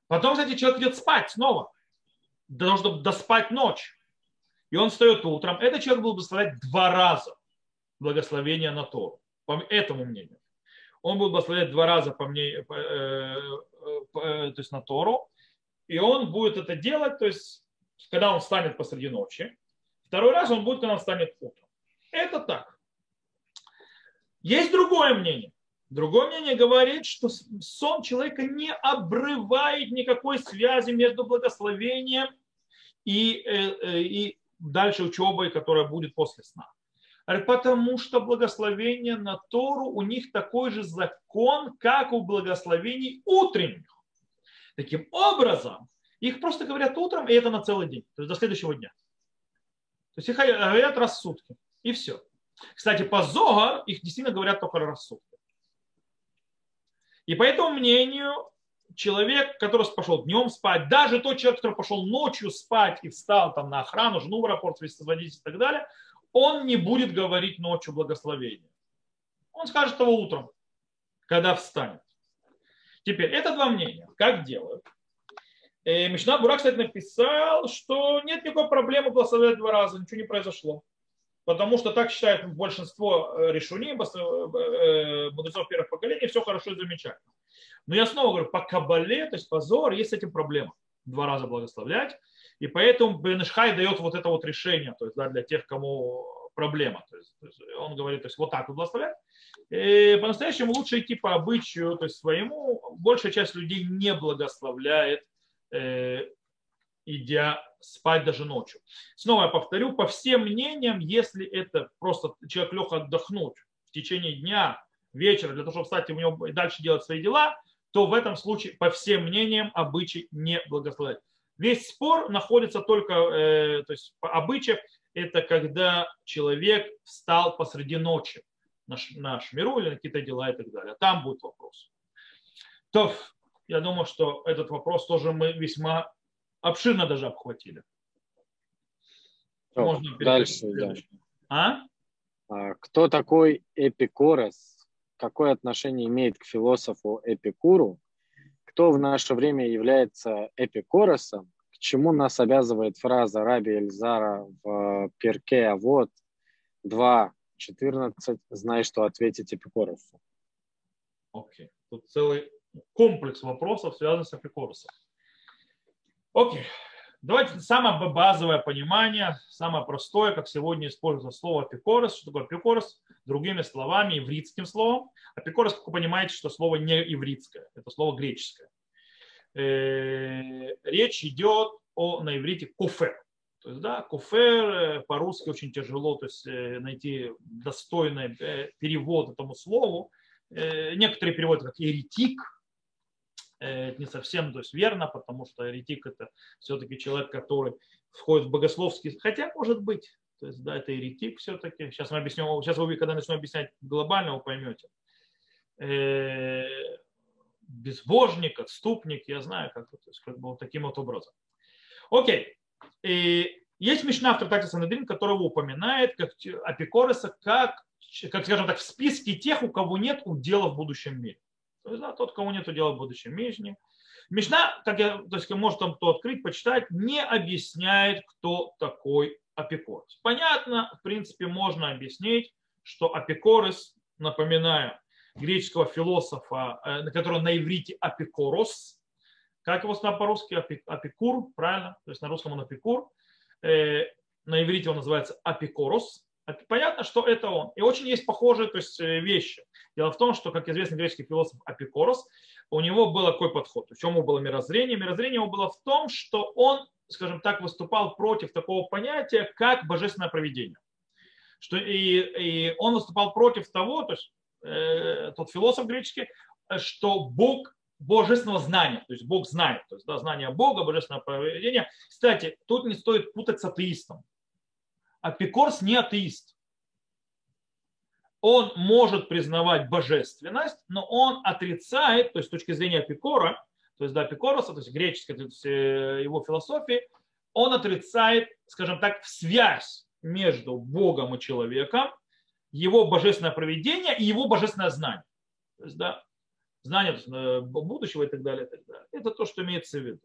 Потом, кстати, человек идет спать снова, для того, чтобы доспать ночь. И он встает утром. Этот человек был благословлять два раза благословение на Тору по этому мнению. Он будет благословлять два раза по мне, по, э, по, э, то есть на Тору, и он будет это делать, то есть когда он встанет посреди ночи. Второй раз он будет, когда он встанет утром. Это так. Есть другое мнение. Другое мнение говорит, что сон человека не обрывает никакой связи между благословением и, э, и дальше учебой, которая будет после сна. Потому что благословение на Тору у них такой же закон, как у благословений утренних. Таким образом, их просто говорят утром, и это на целый день, то есть до следующего дня. То есть их говорят сутки, и все. Кстати, по Зогар их действительно говорят только раз сутки. И по этому мнению, человек, который пошел днем спать, даже тот человек, который пошел ночью спать и встал там на охрану, жену в аэропорт водить и так далее, он не будет говорить ночью благословения. Он скажет его утром, когда встанет. Теперь, это два мнения. Как делают? И э, Мишна Бура, кстати, написал, что нет никакой проблемы благословлять два раза, ничего не произошло. Потому что так считает большинство э, решуни, э, мудрецов первых поколений, все хорошо и замечательно. Но я снова говорю, по кабале, то есть по зор, есть с этим проблема. Два раза благословлять. И поэтому Бенешхай дает вот это вот решение, то есть да, для тех, кому проблема. То есть, то есть он говорит, то есть вот так вот благословлять. И по-настоящему лучше идти по обычаю, то есть своему. Большая часть людей не благословляет, э, идя спать даже ночью. Снова я повторю, по всем мнениям, если это просто человек лег отдохнуть в течение дня, вечера, для того, чтобы встать и у него дальше делать свои дела, то в этом случае, по всем мнениям, обычай не благословлять. Весь спор находится только, э, то есть обычай, это когда человек встал посреди ночи на, на шмиру или на какие-то дела и так далее. Там будет вопрос. То, я думаю, что этот вопрос тоже мы весьма обширно даже обхватили. Можно дальше, да. а? а? Кто такой Эпикорос? Какое отношение имеет к философу Эпикуру? кто в наше время является эпикоросом, чему нас обязывает фраза Раби Эльзара в Перке А вот 2.14 «Знай, что ответить эпикоросу». Окей. Okay. Тут целый комплекс вопросов, связанных с эпикоросом. Окей. Okay. Давайте самое базовое понимание, самое простое, как сегодня используется слово апикорос. Что такое апикорос? Другими словами, ивритским словом. Апикорос, как вы понимаете, что слово не ивритское, это слово греческое. Э, речь идет о, на иврите куфер. То есть, да, куфер э, по-русски очень тяжело то есть, э, найти достойный перевод этому слову. Некоторые переводят как еретик, это не совсем то есть, верно, потому что еретик это все-таки человек, который входит в богословский, хотя может быть, то есть, да, это еретик все-таки. Сейчас мы объясним, сейчас вы, когда начнем объяснять глобально, вы поймете. Безбожник, отступник, я знаю, как, то есть, как бы вот таким вот образом. Окей. И есть Мишна в трактате Санедрин, которого упоминает как Апикореса как, как, скажем так, в списке тех, у кого нет удела в будущем мире. То есть, да, тот, кого нет дела в будущем Мишне. Мишна, как я, то есть, может там кто открыть, почитать, не объясняет, кто такой апикорис. Понятно, в принципе, можно объяснить, что апикорис, напоминаю, греческого философа, э, на которого на иврите апикорос, как его по-русски, апикур, правильно, то есть на русском он апикур, э, на иврите он называется апикорус. Понятно, что это он. И очень есть похожие то есть, э, вещи. Дело в том, что, как известный греческий философ Апикорос, у него был какой подход? В чем было мирозрение? Мирозрение его было в том, что он, скажем так, выступал против такого понятия, как божественное проведение. Что и, и он выступал против того, то есть э, тот философ греческий, что Бог божественного знания, то есть Бог знает, то есть да, знание Бога, божественное поведение. Кстати, тут не стоит путать с атеистом. Апикорс не атеист. Он может признавать божественность, но он отрицает, то есть с точки зрения Апикора, то есть да, Апикороса, то есть греческой э, его философии, он отрицает, скажем так, связь между Богом и человеком, его божественное проведение и его божественное знание. То есть, да, знание э, будущего и так далее, и так далее. Это то, что имеется в виду.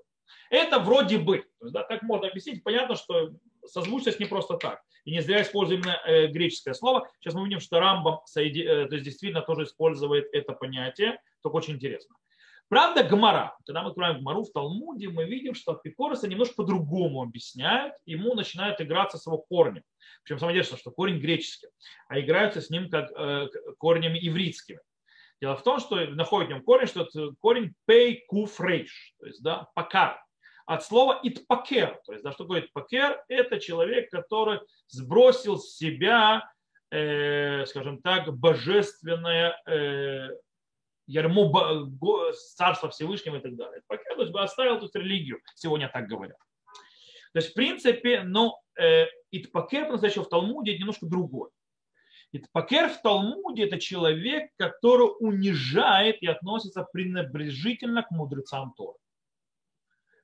Это вроде бы. То есть, да, так можно объяснить. Понятно, что созвучность не просто так. И не зря используем именно э, греческое слово. Сейчас мы видим, что Рамбам. Э, то есть действительно тоже использует это понятие. Только очень интересно. Правда, Гмара, когда мы открываем Гмару в Талмуде, мы видим, что Апикороса немножко по-другому объясняет, ему начинают играться с его корнем. Причем самое интересное, что корень греческий, а играются с ним как э, корнями ивритскими. Дело в том, что находит в нем корень, что это корень пей куф рейш, то есть да, покар. От слова итпакер, то есть да, что такое итпакер? Это человек, который сбросил с себя, э, скажем так, божественное э, ярмо царства Всевышнего и так далее. Итпакер, то есть оставил тут религию, сегодня так говорят. То есть, в принципе, но э, итпакер, по-настоящему в Талмуде, немножко другой. Пакер в Талмуде это человек, который унижает и относится пренебрежительно к мудрецам Торы.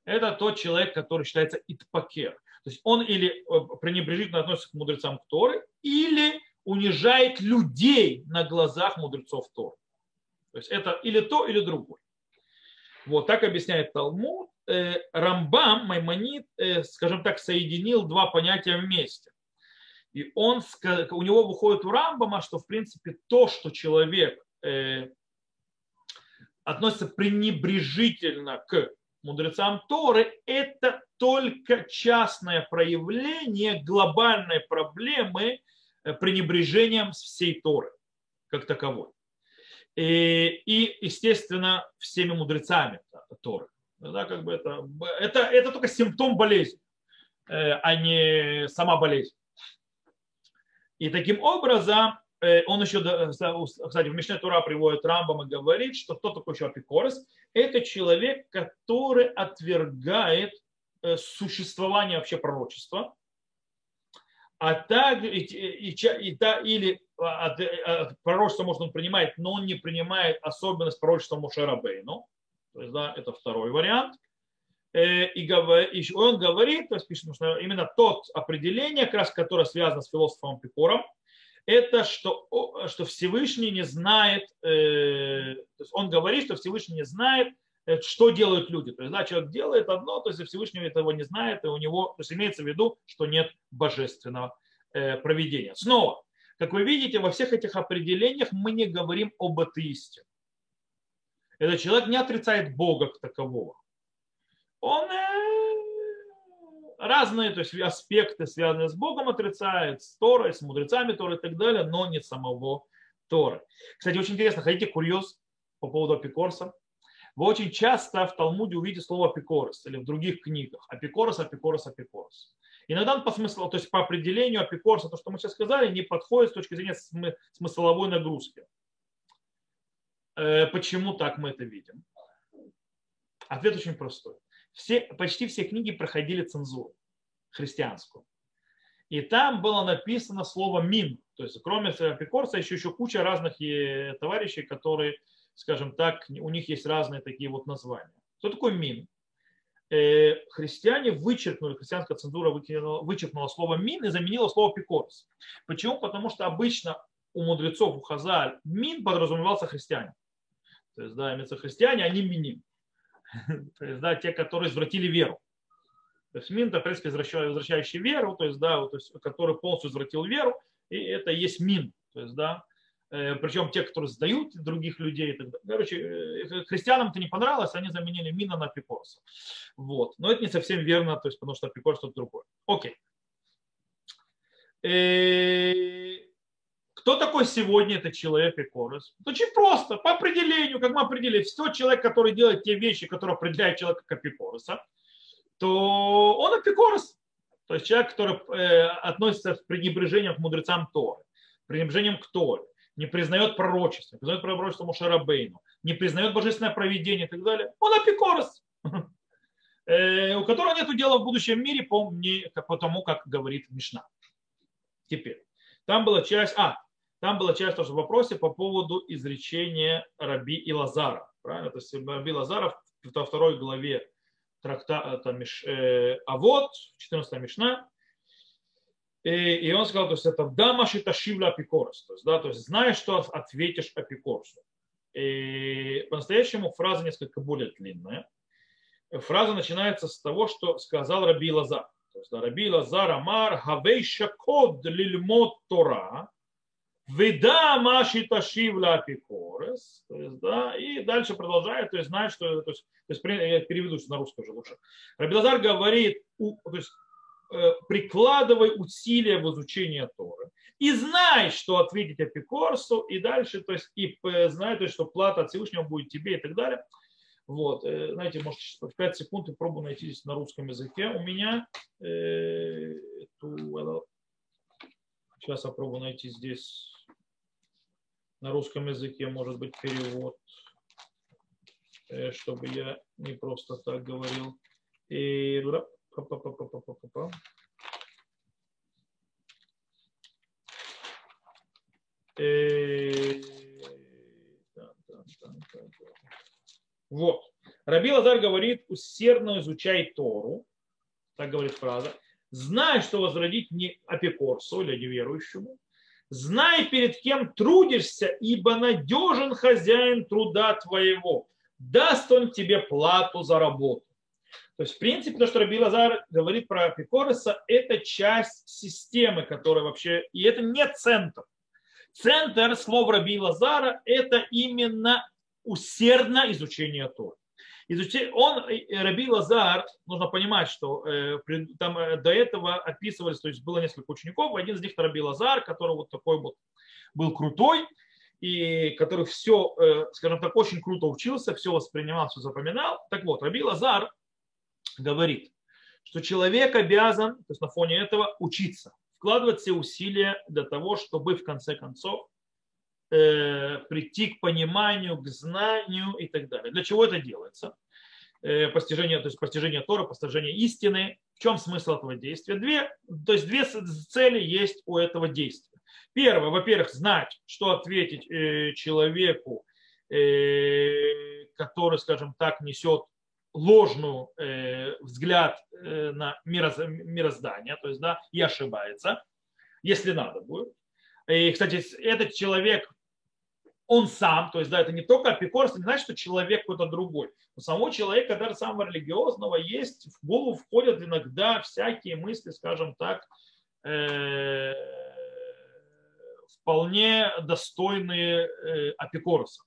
Это тот человек, который считается итпакер. То есть он или э, пренебрежительно относится к мудрецам Торы, или унижает людей на глазах мудрецов Торы. То есть это или то, или другое. Вот так объясняет Талмуд. Э, Рамбам, Маймонит, э, скажем так, соединил два понятия вместе. И он, у него выходит у Рамбама, что в принципе то, что человек э, относится пренебрежительно к мудрецам Торы, это только частное проявление глобальной проблемы пренебрежением всей Торы как таковой. И, и естественно, всеми мудрецами Торы. Да, как бы это, это, это только симптом болезни, э, а не сама болезнь. И таким образом э, он еще, кстати, в Мишне Тура приводит Рамбам и говорит, что кто такой еще апикорос? Это человек, который отвергает э, существование вообще пророчества, а также и, и, и, да, или а, от, от пророчества, может, он принимает, но он не принимает особенность пророчества Мушерабейну. То есть, да, это второй вариант. Э, и, и он говорит, то есть пишет, что именно тот определение, как раз, которое связано с философом Пикором, это что, что Всевышний не знает, э, то есть он говорит, что Всевышний не знает, э, что делают люди. То есть, да, человек делает одно, то есть Всевышний этого не знает, и у него, то есть имеется в виду, что нет божественного проведения. Снова, как вы видите, во всех этих определениях мы не говорим об атеисте. Этот человек не отрицает Бога как такового он э, разные то есть, аспекты, связанные с Богом, отрицает, с Торой, с мудрецами Торы и так далее, но не самого Торы. Кстати, очень интересно, хотите курьез по поводу апикорса? Вы очень часто в Талмуде увидите слово апикорос или в других книгах. Апикорос, апикорос, апикорос. Иногда по смыслу, то есть по определению апикорса, то, что мы сейчас сказали, не подходит с точки зрения смысловой нагрузки. Э, почему так мы это видим? Ответ очень простой все, почти все книги проходили цензуру христианскую. И там было написано слово «мин». То есть кроме Апикорса еще, еще куча разных товарищей, которые, скажем так, у них есть разные такие вот названия. Что такое «мин»? Э, христиане вычеркнули, христианская цензура вычеркнула, вычеркнула слово «мин» и заменила слово «пикорс». Почему? Потому что обычно у мудрецов, у хазаль, «мин» подразумевался христиане. То есть, да, имеется христиане, они миним. То есть, да, те, которые извратили веру. То есть мин, это, в принципе, возвращающий веру, то есть, да, то есть, который полностью извратил веру, и это есть мин. То есть, да, причем те, которые сдают других людей. Так Короче, э, христианам это не понравилось, они заменили мина на апикорса. Вот. Но это не совсем верно, то есть, потому что апикорс тут другой. Окей. Э, кто такой сегодня этот человек Эпикорос? Очень просто, по определению, как мы определили, все человек, который делает те вещи, которые определяют человека как Эпикороса, то он Эпикорос. То есть человек, который э, относится с пренебрежением к мудрецам Торы, пренебрежением к Торе, не признает пророчество, не признает пророчество Мушарабейну, не признает божественное проведение и так далее, он апикорос, э, у которого нет дела в будущем мире по, по тому, как говорит Мишна. Теперь, там была часть, а, там была часть тоже в вопросе по поводу изречения Раби и Лазара. Правильно? То есть Раби Лазаров во второй главе трактата э, а вот 14 Мишна, и, и он сказал, то есть это дамаш и ташивля апикорс, то есть, да, то есть знаешь, что ответишь апикорсу. И по-настоящему фраза несколько более длинная. Фраза начинается с того, что сказал Раби Лазар. То есть, да, Раби Лазар Амар Хавейша код лильмот Тора, Веда маши ташивля апикорес. То есть, да, и дальше продолжает, то есть знает, что, то есть, то есть я переведу на русский уже лучше. Рабилазар говорит, то есть прикладывай усилия в изучении Торы. И знай, что ответить Апикорсу, и дальше, то есть, и э, знай, то есть, что плата от Всевышнего будет тебе и так далее. Вот, э, знаете, может, в 5 секунд и пробую найти здесь на русском языке. У меня э, сейчас я пробую найти здесь на русском языке, может быть, перевод, чтобы я не просто так говорил. И вот. Раби Лазар говорит, усердно изучай Тору, так говорит фраза, знай, что возродить не апекорсу или неверующему, знай, перед кем трудишься, ибо надежен хозяин труда твоего, даст он тебе плату за работу. То есть, в принципе, то, что Раби Лазар говорит про Апикороса, это часть системы, которая вообще, и это не центр. Центр слов Раби Лазара – это именно усердно изучение Торы. Он, Раби Лазар, нужно понимать, что э, там э, до этого описывались, то есть было несколько учеников, один из них Раби Лазар, который вот такой вот был крутой, и который все, э, скажем так, очень круто учился, все воспринимал, все запоминал. Так вот, Раби Лазар говорит, что человек обязан, то есть на фоне этого, учиться, вкладывать все усилия для того, чтобы в конце концов э, прийти к пониманию, к знанию и так далее. Для чего это делается? Э, постижение, то есть постижение Тора, постижение истины. В чем смысл этого действия? Две, то есть две цели есть у этого действия. Первое, во-первых, знать, что ответить э, человеку, э, который, скажем так, несет ложную э, взгляд э, на мироздание, то есть, да, и ошибается, если надо будет. И, кстати, этот человек, он сам, то есть, да, это не только апикорство, не значит, что человек какой-то другой. У самого человека, даже самого религиозного, есть, в голову входят иногда всякие мысли, скажем так, э, вполне достойные э, апикороса.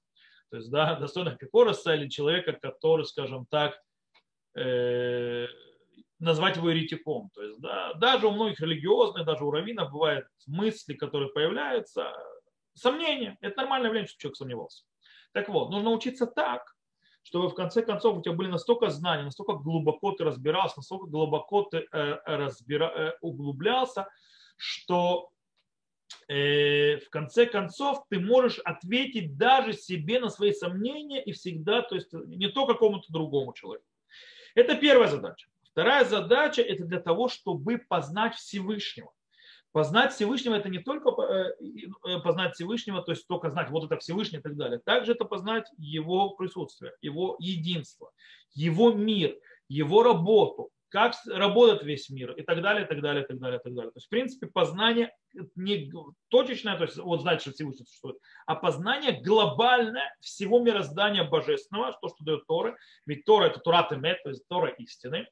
То есть, да, достойных Пикороса или человека, который, скажем так, э, назвать его еретиком. То есть, да, даже у многих религиозных, даже у раввинов бывают мысли, которые появляются, сомнения. Это нормальное явление, чтобы человек сомневался. Так вот, нужно учиться так, чтобы в конце концов у тебя были настолько знания, настолько глубоко ты разбирался, настолько глубоко ты э, разбира, э, углублялся, что Э, в конце концов ты можешь ответить даже себе на свои сомнения и всегда, то есть не то какому-то другому человеку. Это первая задача. Вторая задача – это для того, чтобы познать Всевышнего. Познать Всевышнего – это не только э, э, познать Всевышнего, то есть только знать, вот это Всевышний и так далее. Также это познать его присутствие, его единство, его мир, его работу, как работает весь мир и так далее, и так далее, и так далее, и так далее. То есть, в принципе, познание не точечное, то есть вот знать, что Всевышний существует, а познание глобальное всего мироздания божественного, то, что дает Торы. Ведь Тора – это Тура Темет, то есть Тора истины.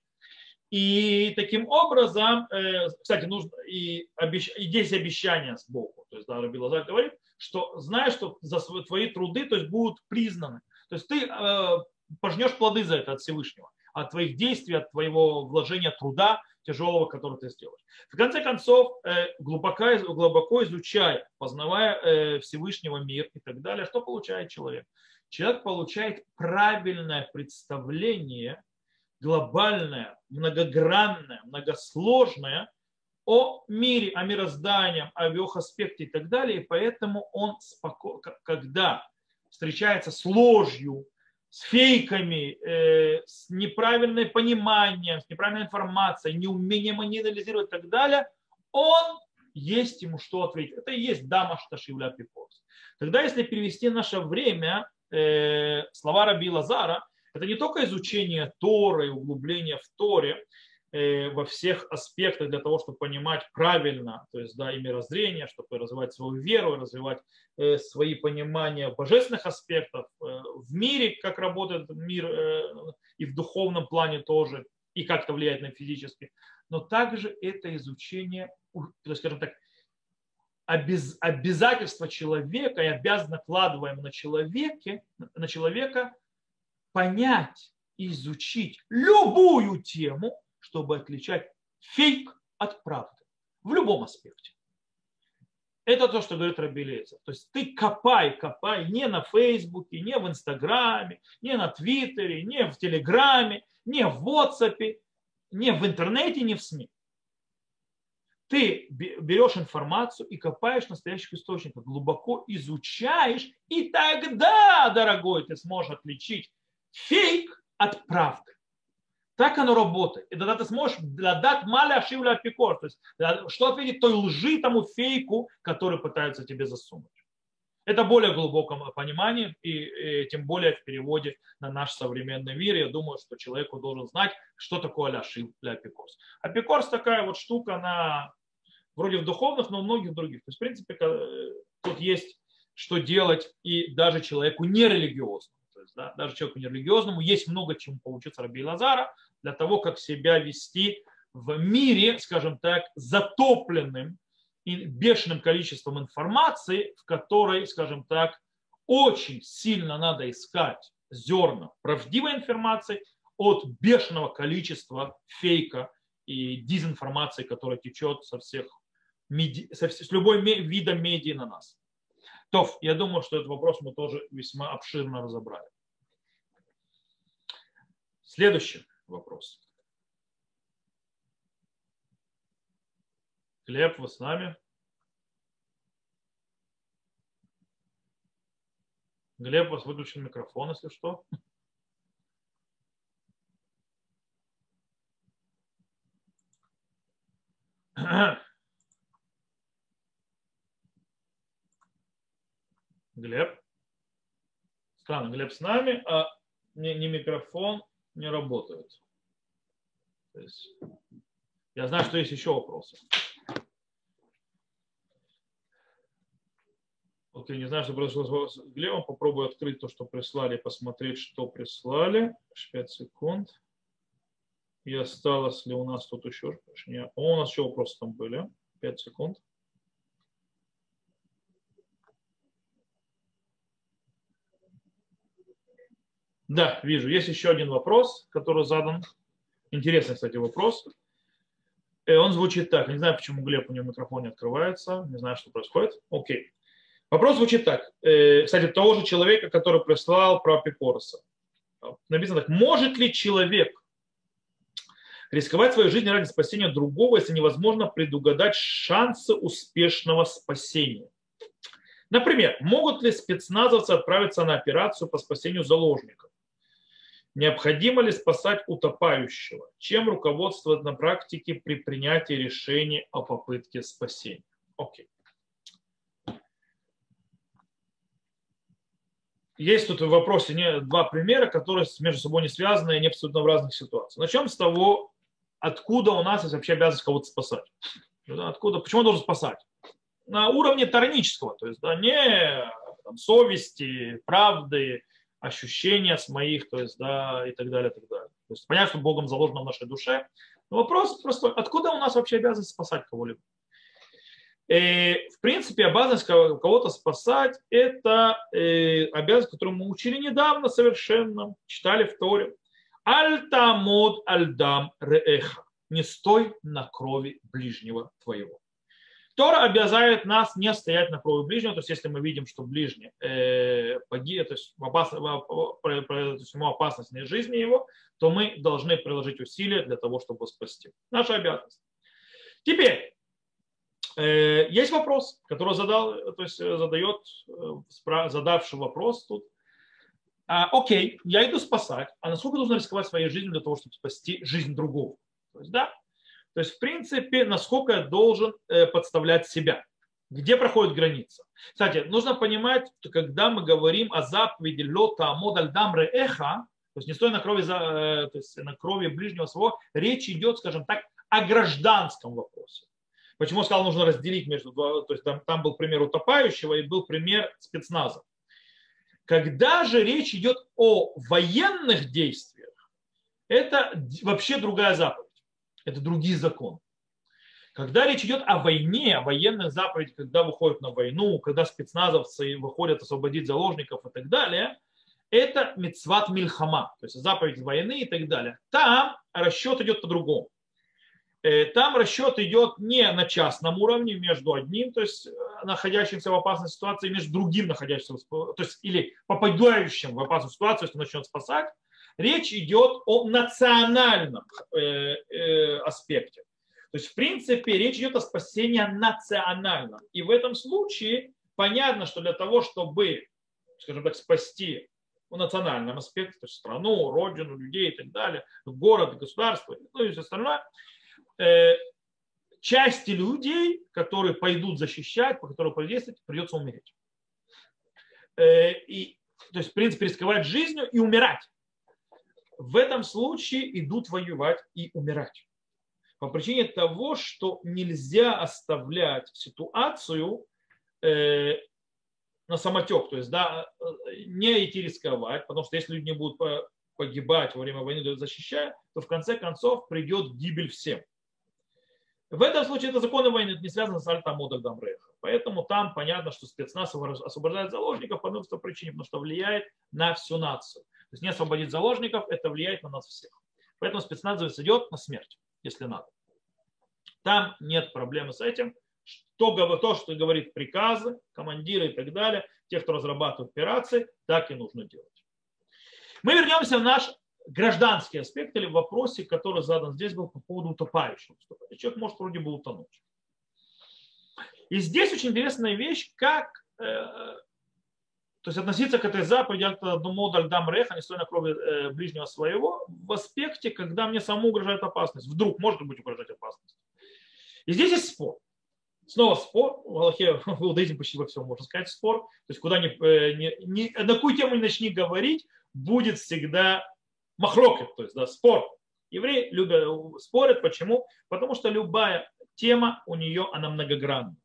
И таким образом, э, кстати, нужно и, обещ... и здесь обещание с Богу. То есть, да, Раби говорит, что знаешь, что за свои труды то есть, будут признаны. То есть ты э, пожнешь плоды за это от Всевышнего. От твоих действий, от твоего вложения труда тяжелого, который ты сделаешь. В конце концов, э, глубоко, глубоко изучая, познавая э, Всевышнего мир и так далее, что получает человек? Человек получает правильное представление, глобальное, многогранное, многосложное о мире, о мироздании, о его аспекте и так далее. И поэтому он, споко... когда встречается с ложью, с фейками, э, с неправильным пониманием, с неправильной информацией, неумением анализировать и так далее, он есть ему что ответить. Это и есть дама шташивля пипос. Тогда, если перевести наше время, э, слова Раби Лазара, это не только изучение Торы, углубление в Торе, во всех аспектах для того, чтобы понимать правильно, то есть да, и мирозрение, чтобы развивать свою веру, развивать э, свои понимания божественных аспектов э, в мире, как работает мир и в духовном плане тоже, и как это влияет на физический. Но также это изучение, то есть, скажем так, обез, обязательство человека и обязанно накладываем на, человеке, на человека понять, изучить любую тему, чтобы отличать фейк от правды в любом аспекте. Это то, что говорит Рабелезер. То есть ты копай, копай не на Фейсбуке, не в Инстаграме, не на Твиттере, не в Телеграме, не в WhatsApp, не в интернете, не в СМИ. Ты берешь информацию и копаешь настоящих источников, глубоко изучаешь, и тогда, дорогой, ты сможешь отличить фейк от правды. Так оно работает. И тогда ты сможешь дать маля шивля пикор. То есть, что ответить той лжи, тому фейку, который пытаются тебе засунуть. Это более глубокое понимание, и, и тем более в переводе на наш современный мир. Я думаю, что человеку должен знать, что такое ляшив для апикорс. Апикорс такая вот штука, она вроде в духовных, но в многих других. То есть, в принципе, тут есть что делать и даже человеку нерелигиозному да, даже человеку нерелигиозному есть много чему поучиться Раби Лазара для того, как себя вести в мире, скажем так, затопленным и бешеным количеством информации, в которой, скажем так, очень сильно надо искать зерна правдивой информации от бешеного количества фейка и дезинформации, которая течет со всех, со, с любой вида медиа на нас. То, я думаю, что этот вопрос мы тоже весьма обширно разобрали. Следующий вопрос. Глеб, вы с нами? Глеб, у вас выключен микрофон, если что. Глеб. Странно, Глеб с нами, а не, не микрофон, не работают. То есть, я знаю, что есть еще вопросы. Окей, не знаю, что произошло с Глебом. Попробую открыть то, что прислали, посмотреть, что прислали. 5 секунд. И осталось ли у нас тут еще? О, у нас еще вопросы там были. 5 секунд. Да, вижу. Есть еще один вопрос, который задан. Интересный, кстати, вопрос. Э, он звучит так. Не знаю, почему Глеб у него микрофон не открывается. Не знаю, что происходит. Окей. Вопрос звучит так. Э, кстати, того же человека, который прислал про Апикороса. Написано так. Может ли человек рисковать своей жизнью ради спасения другого, если невозможно предугадать шансы успешного спасения? Например, могут ли спецназовцы отправиться на операцию по спасению заложников? Необходимо ли спасать утопающего? Чем руководствовать на практике при принятии решения о попытке спасения? Окей. Есть тут в вопросе два примера, которые между собой не связаны и не абсолютно в разных ситуациях. Начнем с того, откуда у нас есть вообще обязанность кого-то спасать. Откуда, почему он должен спасать? На уровне таранического, то есть да, не там, совести, правды, ощущения с моих, то есть, да, и так далее, и так далее. То есть понятно, что Богом заложено в нашей душе. Но вопрос просто, откуда у нас вообще обязанность спасать кого-либо? И, э, в принципе, обязанность кого-то спасать – это э, обязанность, которую мы учили недавно совершенно, читали в Торе. Альтамод альдам реэха. Не стой на крови ближнего твоего. Тора обязывает нас не стоять на крови ближнего, то есть если мы видим, что ближний э, погиб, то есть, опас, то есть ему опасность на жизни его, то мы должны приложить усилия для того, чтобы спасти. Наша обязанность. Теперь, э, есть вопрос, который задал, то есть задает э, задавший вопрос тут. А, окей, я иду спасать, а насколько нужно рисковать своей жизнью для того, чтобы спасти жизнь другого? То есть, да, то есть, в принципе, насколько я должен э, подставлять себя. Где проходит граница? Кстати, нужно понимать, что когда мы говорим о заповеди лота модаль дамре эха, то есть не стоя на крови, э, то есть на крови ближнего своего, речь идет, скажем так, о гражданском вопросе. Почему я сказал, нужно разделить между два, то есть там, там был пример утопающего и был пример спецназа. Когда же речь идет о военных действиях, это вообще другая заповедь это другие законы. Когда речь идет о войне, о военных заповедях, когда выходят на войну, когда спецназовцы выходят освободить заложников и так далее, это мецват мильхама, то есть заповедь войны и так далее. Там расчет идет по-другому. Э, там расчет идет не на частном уровне между одним, то есть э, находящимся в опасной ситуации, между другим находящимся, то есть или попадающим в опасную ситуацию, если начнет спасать, Речь идет о национальном э, э, аспекте. То есть, в принципе, речь идет о спасении национальном. И в этом случае понятно, что для того, чтобы, скажем так, спасти в национальном аспекте, то есть страну, родину, людей и так далее, город, государство, ну и все остальное, э, части людей, которые пойдут защищать, по которым пойдут действовать, придется умереть. И, то есть, в принципе, рисковать жизнью и умирать в этом случае идут воевать и умирать. По причине того, что нельзя оставлять ситуацию э, на самотек, то есть да, не идти рисковать, потому что если люди не будут погибать во время войны, защищая, то в конце концов придет гибель всем. В этом случае это законы войны, это не связано с Альтамодом Дамреха. Поэтому там понятно, что спецназ освобождает заложников по одной причине, потому что влияет на всю нацию. То есть не освободить заложников, это влияет на нас всех. Поэтому спецназовец идет на смерть, если надо. Там нет проблемы с этим. Что, то, что говорит приказы, командиры и так далее, те, кто разрабатывает операции, так и нужно делать. Мы вернемся в наш гражданский аспект или в вопросе, который задан здесь был по поводу утопающего. Человек может вроде бы утонуть. И здесь очень интересная вещь, как э, то есть относиться к этой заповеди одному дальдам реха, не стой на крови э, ближнего своего, в аспекте, когда мне самому угрожает опасность. Вдруг может быть угрожать опасность. И здесь есть спор. Снова спор. В Аллахе, в иудаизме почти во всем можно сказать спор. То есть куда ни, э, ни, ни, на какую тему не начни говорить, будет всегда махлокет, то есть да, спор. Евреи любят, спорят. Почему? Потому что любая тема у нее, она многогранна.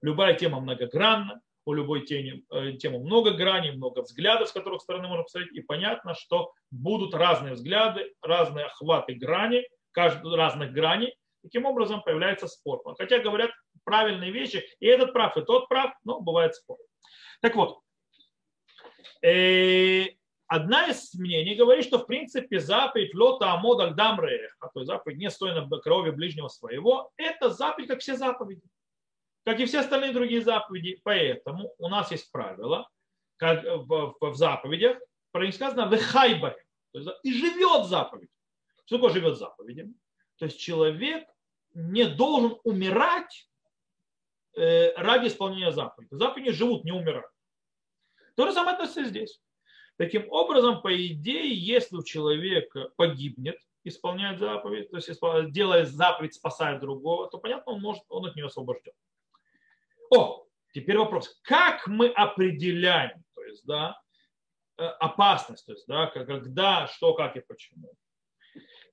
Любая тема многогранна у любой темы, э, темы много граней, много взглядов, с которых стороны можно посмотреть, и понятно, что будут разные взгляды, разные охваты грани, каждый, разных граней. Таким образом появляется спор. Хотя говорят правильные вещи, и этот прав, и тот прав, но бывает спор. Так вот, э, одна из мнений говорит, что в принципе заповедь лота амодаль дамрех, то есть заповедь не стоя на крови ближнего своего, это заповедь, как все заповеди как и все остальные другие заповеди. Поэтому у нас есть правило, как в, в заповедях, про них сказано «вехайбаре», то есть, и живет заповедь. Что такое живет заповедями? То есть человек не должен умирать э, ради исполнения заповедей. Заповеди живут, не умирают. То же самое относится здесь. Таким образом, по идее, если у человека погибнет, исполняет заповедь, то есть делая заповедь, спасает другого, то понятно, он, может, он от нее освобожден. О, теперь вопрос. Как мы определяем, то есть, да, э, опасность, то есть, да, когда, что, как и почему?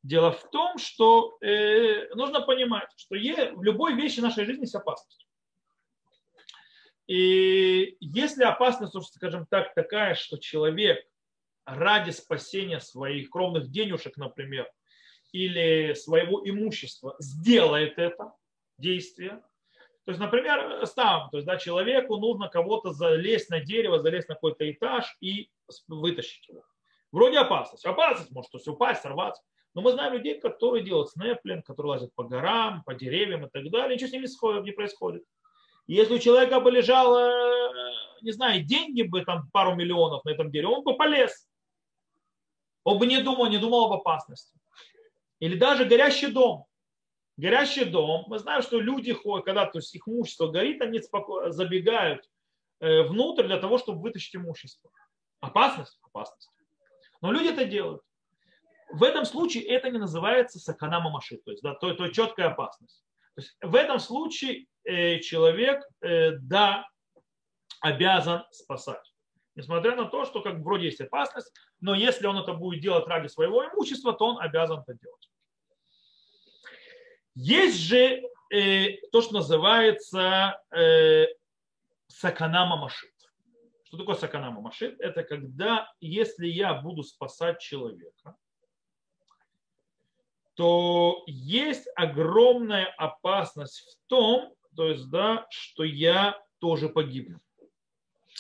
Дело в том, что э, нужно понимать, что е, в любой вещи нашей жизни есть опасность. И если опасность, скажем так, такая, что человек ради спасения своих кровных денежек, например, или своего имущества сделает это действие, то есть, например, там, то есть, да, человеку нужно кого-то залезть на дерево, залезть на какой-то этаж и вытащить его. Вроде опасность. Опасность может то есть упасть, сорваться. Но мы знаем людей, которые делают снэплинг, которые лазят по горам, по деревьям и так далее. Ничего с ними не происходит. Если у человека бы лежало, не знаю, деньги бы, там пару миллионов на этом дереве, он бы полез. Он бы не думал, не думал об опасности. Или даже горящий дом. Горящий дом, мы знаем, что люди ходят, когда то есть их имущество горит, они споко... забегают э, внутрь для того, чтобы вытащить имущество. Опасность? Опасность. Но люди это делают. В этом случае это не называется сакана мамаши, то есть да, то, то четкая опасность. То есть в этом случае э, человек, э, да, обязан спасать. Несмотря на то, что как вроде есть опасность, но если он это будет делать ради своего имущества, то он обязан это делать. Есть же э, то, что называется э, саканама машит. Что такое саканама машит? Это когда, если я буду спасать человека, то есть огромная опасность в том, то есть, да, что я тоже погибну.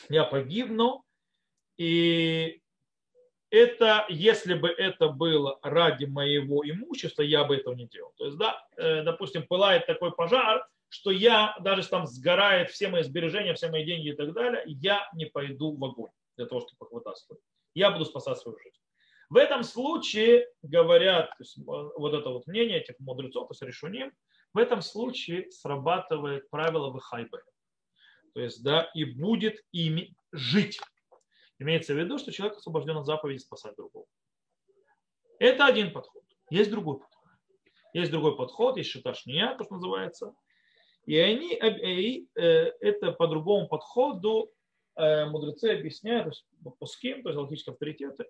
Я погибну, и это, если бы это было ради моего имущества, я бы этого не делал. То есть, да, э, допустим, пылает такой пожар, что я, даже там сгорает все мои сбережения, все мои деньги и так далее, я не пойду в огонь для того, чтобы похвататься. Я буду спасать свою жизнь. В этом случае, говорят, есть, э, вот это вот мнение этих мудрецов, то есть решуним, в этом случае срабатывает правило выхайбы. То есть, да, и будет ими жить. Имеется в виду, что человек освобожден от заповеди спасать другого. Это один подход. Есть другой подход. Есть другой подход, есть шиташния, то, что называется. И они, и, э, это по другому подходу э, мудрецы объясняют, то есть пуским, то есть логические авторитеты,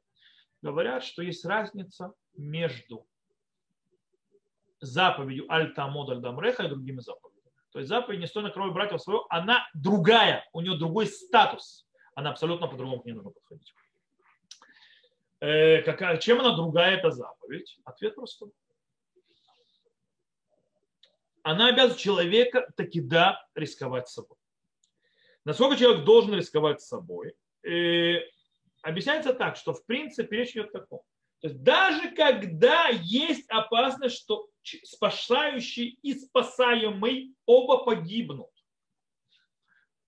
говорят, что есть разница между заповедью Аль-Тамод Аль-Дамреха и другими заповедями. То есть заповедь «Не стой на крови братьев своего», она другая, у нее другой статус. Она абсолютно по-другому к ней нужно подходить. Э, какая, чем она другая, эта заповедь? Ответ просто. Она обязывает человека таки да рисковать собой. Насколько человек должен рисковать собой? Э, объясняется так, что в принципе речь идет о таком. То есть даже когда есть опасность, что спасающий и спасаемый оба погибнут,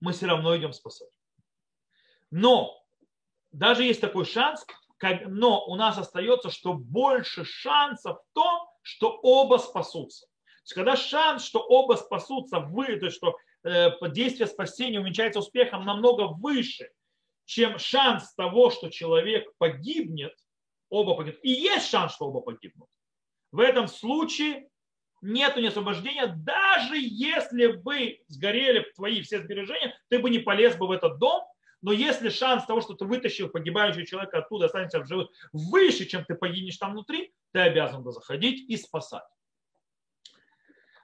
мы все равно идем спасать. Но даже есть такой шанс, но у нас остается, что больше шансов в том, что оба спасутся. То есть, когда шанс, что оба спасутся, вы, то есть, что э, действие спасения увенчается успехом намного выше, чем шанс того, что человек погибнет, оба погибнут. И есть шанс, что оба погибнут. В этом случае нет освобождения, даже если бы сгорели твои все сбережения, ты бы не полез бы в этот дом, но если шанс того, что ты вытащил погибающего человека оттуда, останется в живых, выше, чем ты погибнешь там внутри, ты обязан был заходить и спасать.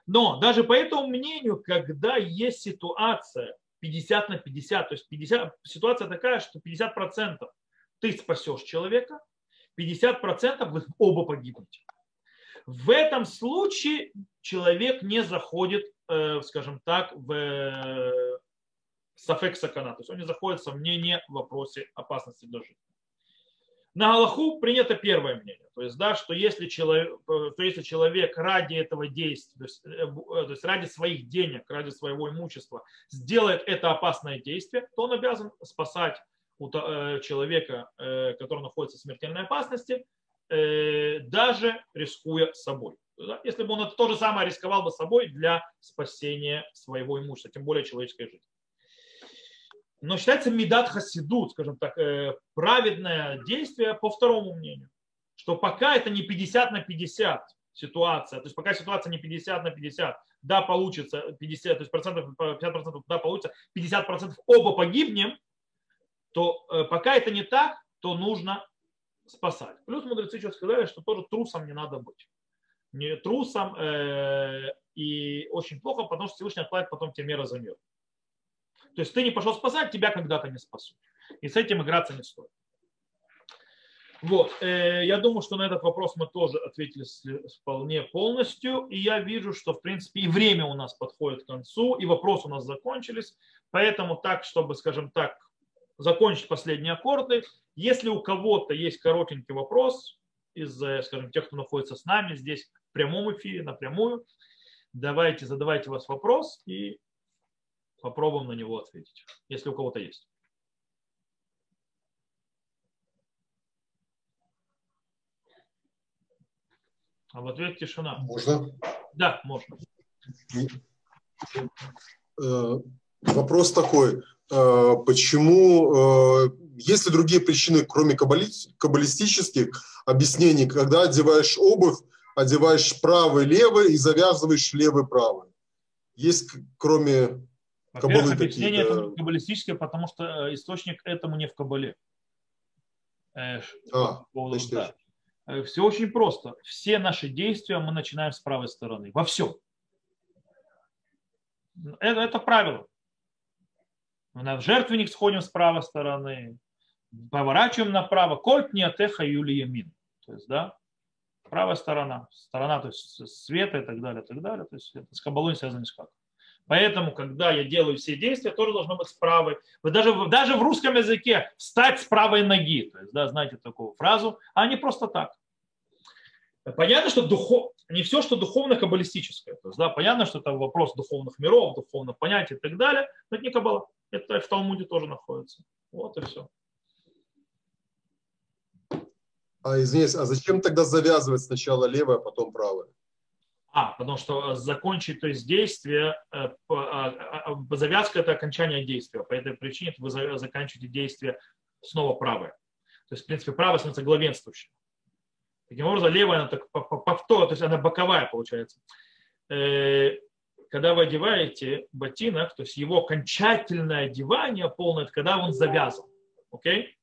Но даже по этому мнению, когда есть ситуация, 50 на 50. То есть 50, ситуация такая, что 50% ты спасешь человека, 50% вы оба погибнете. В этом случае человек не заходит, э, скажем так, в сафек сакана. То есть он не заходит в сомнение в вопросе опасности для жизни. На Галаху принято первое мнение, то есть, да, что если человек, то если человек ради этого действия, то есть, э, то есть ради своих денег, ради своего имущества сделает это опасное действие, то он обязан спасать э, человека, э, который находится в смертельной опасности, даже рискуя собой. Если бы он это то же самое рисковал бы собой для спасения своего имущества, тем более человеческой жизни но считается медат хасидут, скажем так, э, праведное действие по второму мнению, что пока это не 50 на 50 ситуация, то есть пока ситуация не 50 на 50, да, получится 50, то есть процентов, 50 процентов, да, получится 50 процентов оба погибнем, то э, пока это не так, то нужно спасать. Плюс мудрецы еще сказали, что тоже трусом не надо быть. Не трусом э, и очень плохо, потому что Всевышний отплатит потом тебе мера за мир. То есть ты не пошел спасать, тебя когда-то не спасут. И с этим играться не стоит. Вот, э, я думаю, что на этот вопрос мы тоже ответили вполне полностью. И я вижу, что, в принципе, и время у нас подходит к концу, и вопросы у нас закончились. Поэтому так, чтобы, скажем так, закончить последние аккорды, Если у кого-то есть коротенький вопрос из, скажем, тех, кто находится с нами здесь в прямом эфире, напрямую, давайте, задавайте вас вопрос и попробуем на него ответить, если у кого-то есть. А в ответ тишина. Можно? Да, можно. Э, вопрос такой. Э, почему, э, есть ли другие причины, кроме каббалистических объяснений, когда одеваешь обувь, одеваешь правый, левый и завязываешь левый, правый? Есть, кроме Каббалы объяснение это каббалистическое, потому что источник этому не в Кабале. А, значит, да. Все очень просто. Все наши действия мы начинаем с правой стороны. Во всем. Это, это правило. В жертвенник сходим с правой стороны, поворачиваем направо. Кольт не атеха юли ямин. То есть, да, правая сторона, сторона, то есть света и так далее, и так далее. То есть это с кабалой связано никак. Поэтому, когда я делаю все действия, тоже должно быть с правой. Вы даже, даже в русском языке встать с правой ноги. То есть, да, знаете такую фразу, а не просто так. Понятно, что духов... не все, что духовно-каббалистическое. То есть, да, понятно, что это вопрос духовных миров, духовных понятий и так далее, но это не каббала. Это в Талмуде тоже находится. Вот и все. А, извиняюсь, а зачем тогда завязывать сначала левое, а потом правое? А, потому что закончить, то есть действие, э, а, а, завязка – это окончание действия. По этой причине вы заканчиваете действие снова правое. То есть, в принципе, правое становится главенствующим. Таким образом, левая, она так повтор, то есть она боковая получается. Э, когда вы одеваете ботинок, то есть его окончательное одевание полное, это когда он завязан. Окей?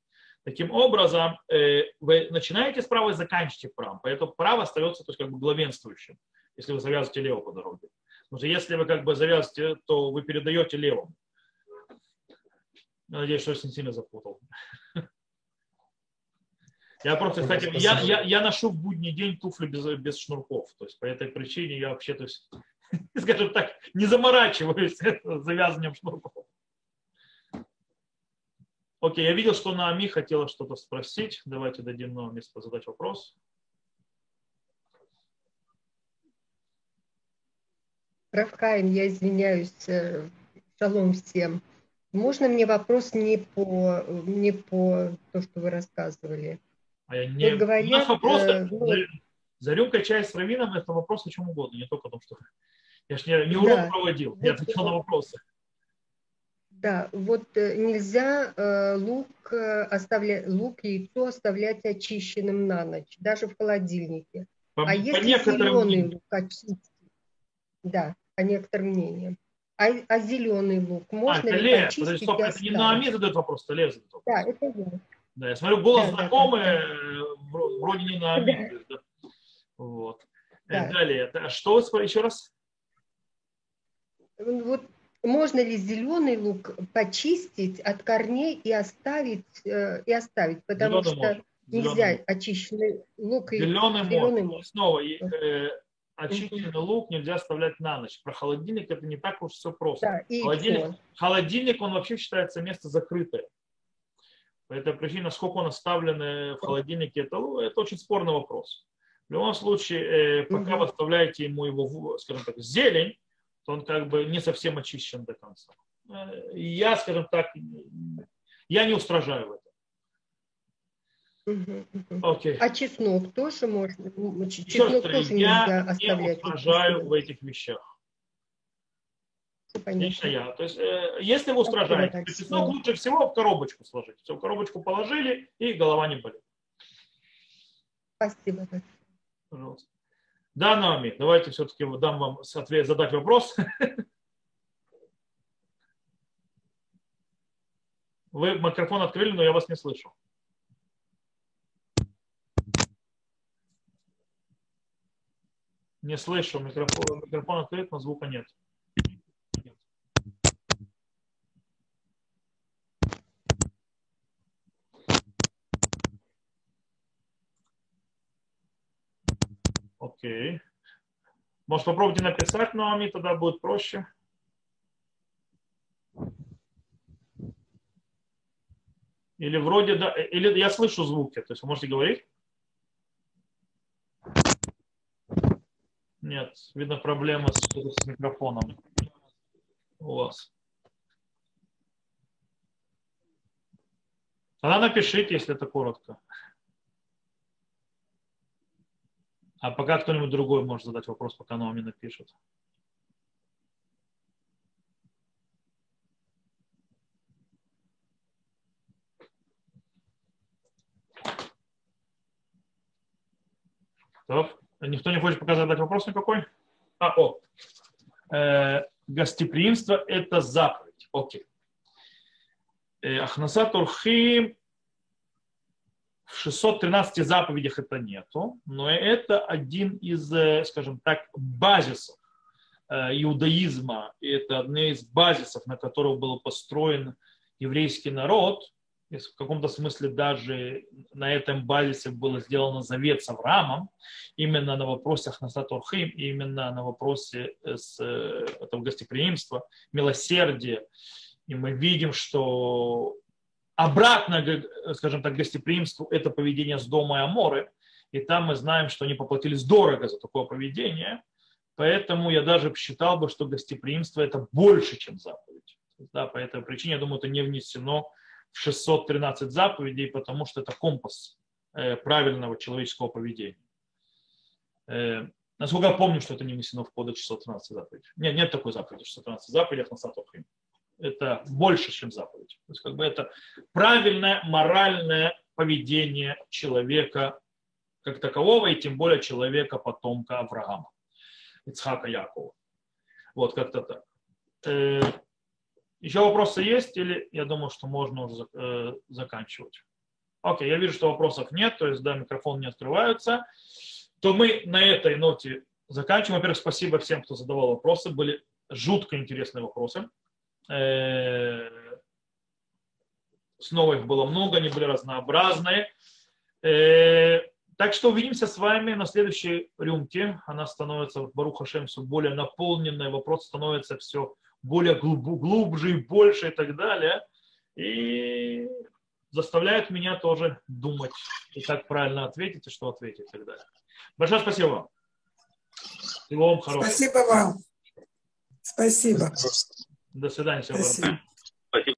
Таким образом, э, вы начинаете с правой, заканчиваете правым. Поэтому право остается то есть, как бы главенствующим, если вы завязываете лево по дороге. Потому что если вы как бы завязываете, то вы передаете левому. Надеюсь, что я не сильно запутал. Я просто, кстати, я, я, я ношу в будний день туфли без, без шнурков. То есть по этой причине я вообще, то есть, скажем так, не заморачиваюсь завязыванием шнурков. Окей, я видел, что Наами хотела что-то спросить. Давайте дадим на место задать вопрос. Равкаем, я извиняюсь, э, шалом всем. Можно мне вопрос не по, не по то, что вы рассказывали? А я не... говорят, У нас вопрос, э, ну... за рюмкой чая с раввином, это вопрос о чем угодно, не только о том, что... Я же не, не урок да. проводил, я отвечал на вопросы. Да, вот э, нельзя э, лук, э, оставлять, лук, яйцо оставлять очищенным на ночь, даже в холодильнике. По, а по если зеленый лук очистить, да, по некоторым мнениям. А, а зеленый лук а, можно а, это ли Лев, подожди, стоп, это не Наами задает вопрос, это Лев задает вопрос. Да, это я. Да, я смотрю, голос да, знакомый, да, да. вроде не на обид. Да. Вот. Да. Далее, а что еще раз? Вот можно ли зеленый лук почистить от корней и оставить, э, и оставить потому зеленый что можно. нельзя зеленый. очищенный лук. Зеленый, и, зеленый можно. Снова, э, очищенный лук нельзя оставлять на ночь. Про холодильник это не так уж все просто. Да, холодильник, холодильник, он вообще считается место закрытое. По этой причине, насколько он оставлен в холодильнике, это, ну, это очень спорный вопрос. В любом случае, э, пока вы оставляете ему его, скажем так, зелень, то он как бы не совсем очищен до конца. Э, я, скажем так, я не устражаю в этом. Okay. А чеснок тоже можно? Чеснок тоже я нельзя не устражаю в этих вещах. Лично я. То есть, э, если вы устражаете, то чеснок лучше всего в коробочку сложить. Все, в коробочку положили, и голова не болит. Спасибо. Пожалуйста. Да, Наоми, давайте все-таки дам вам ответ, задать вопрос. Вы микрофон открыли, но я вас не слышу. Не слышу. Микрофон, микрофон открыт, но звука нет. Окей. Может, попробуйте написать Наоми, тогда будет проще. Или вроде, да, или я слышу звуки, то есть вы можете говорить? Нет, видно проблема с, с микрофоном у вас. Тогда напишите, если это коротко. А пока кто-нибудь другой может задать вопрос, пока оно вам напишет. Так. Никто не хочет пока задать вопрос никакой? А, о. Э, гостеприимство – это заповедь. Окей. Э, Ахнаса Турхим в 613 заповедях это нету, но это один из, э, скажем так, базисов э, иудаизма. И это одни из базисов, на которых был построен еврейский народ – в каком-то смысле даже на этом базисе было сделано завет с Авраамом, именно на вопросе Ахнасатурхим, именно на вопросе э, с, э, этого гостеприимства, милосердия. И мы видим, что обратно, скажем так, гостеприимству это поведение с дома и Аморы. И там мы знаем, что они поплатились дорого за такое поведение. Поэтому я даже считал бы, что гостеприимство это больше, чем заповедь. Да, по этой причине, я думаю, это не внесено 613 заповедей, потому что это компас э, правильного человеческого поведения. Э, насколько я помню, что это не внесено в кодекс 613 заповедей. Нет, нет такой заповеди 613 заповедей на Сатохим. Это больше, чем заповедь. То есть, как бы это правильное моральное поведение человека как такового, и тем более человека потомка Авраама, Ицхака Якова. Вот как-то так. Еще вопросы есть или я думаю, что можно уже э, заканчивать? Окей, я вижу, что вопросов нет, то есть, да, микрофон не открываются. То мы на этой ноте заканчиваем. Во-первых, спасибо всем, кто задавал вопросы. Были жутко интересные вопросы. Э, снова их было много, они были разнообразные. Э, так что увидимся с вами на следующей рюмке. Она становится, Баруха Шем, все более наполненная. Вопрос становится все более глубже и больше и так далее. И заставляют меня тоже думать, и как правильно ответить, и что ответить и так далее. Большое спасибо вам. Всего вам хорошего. Спасибо вам. Спасибо. До свидания. Всего Спасибо.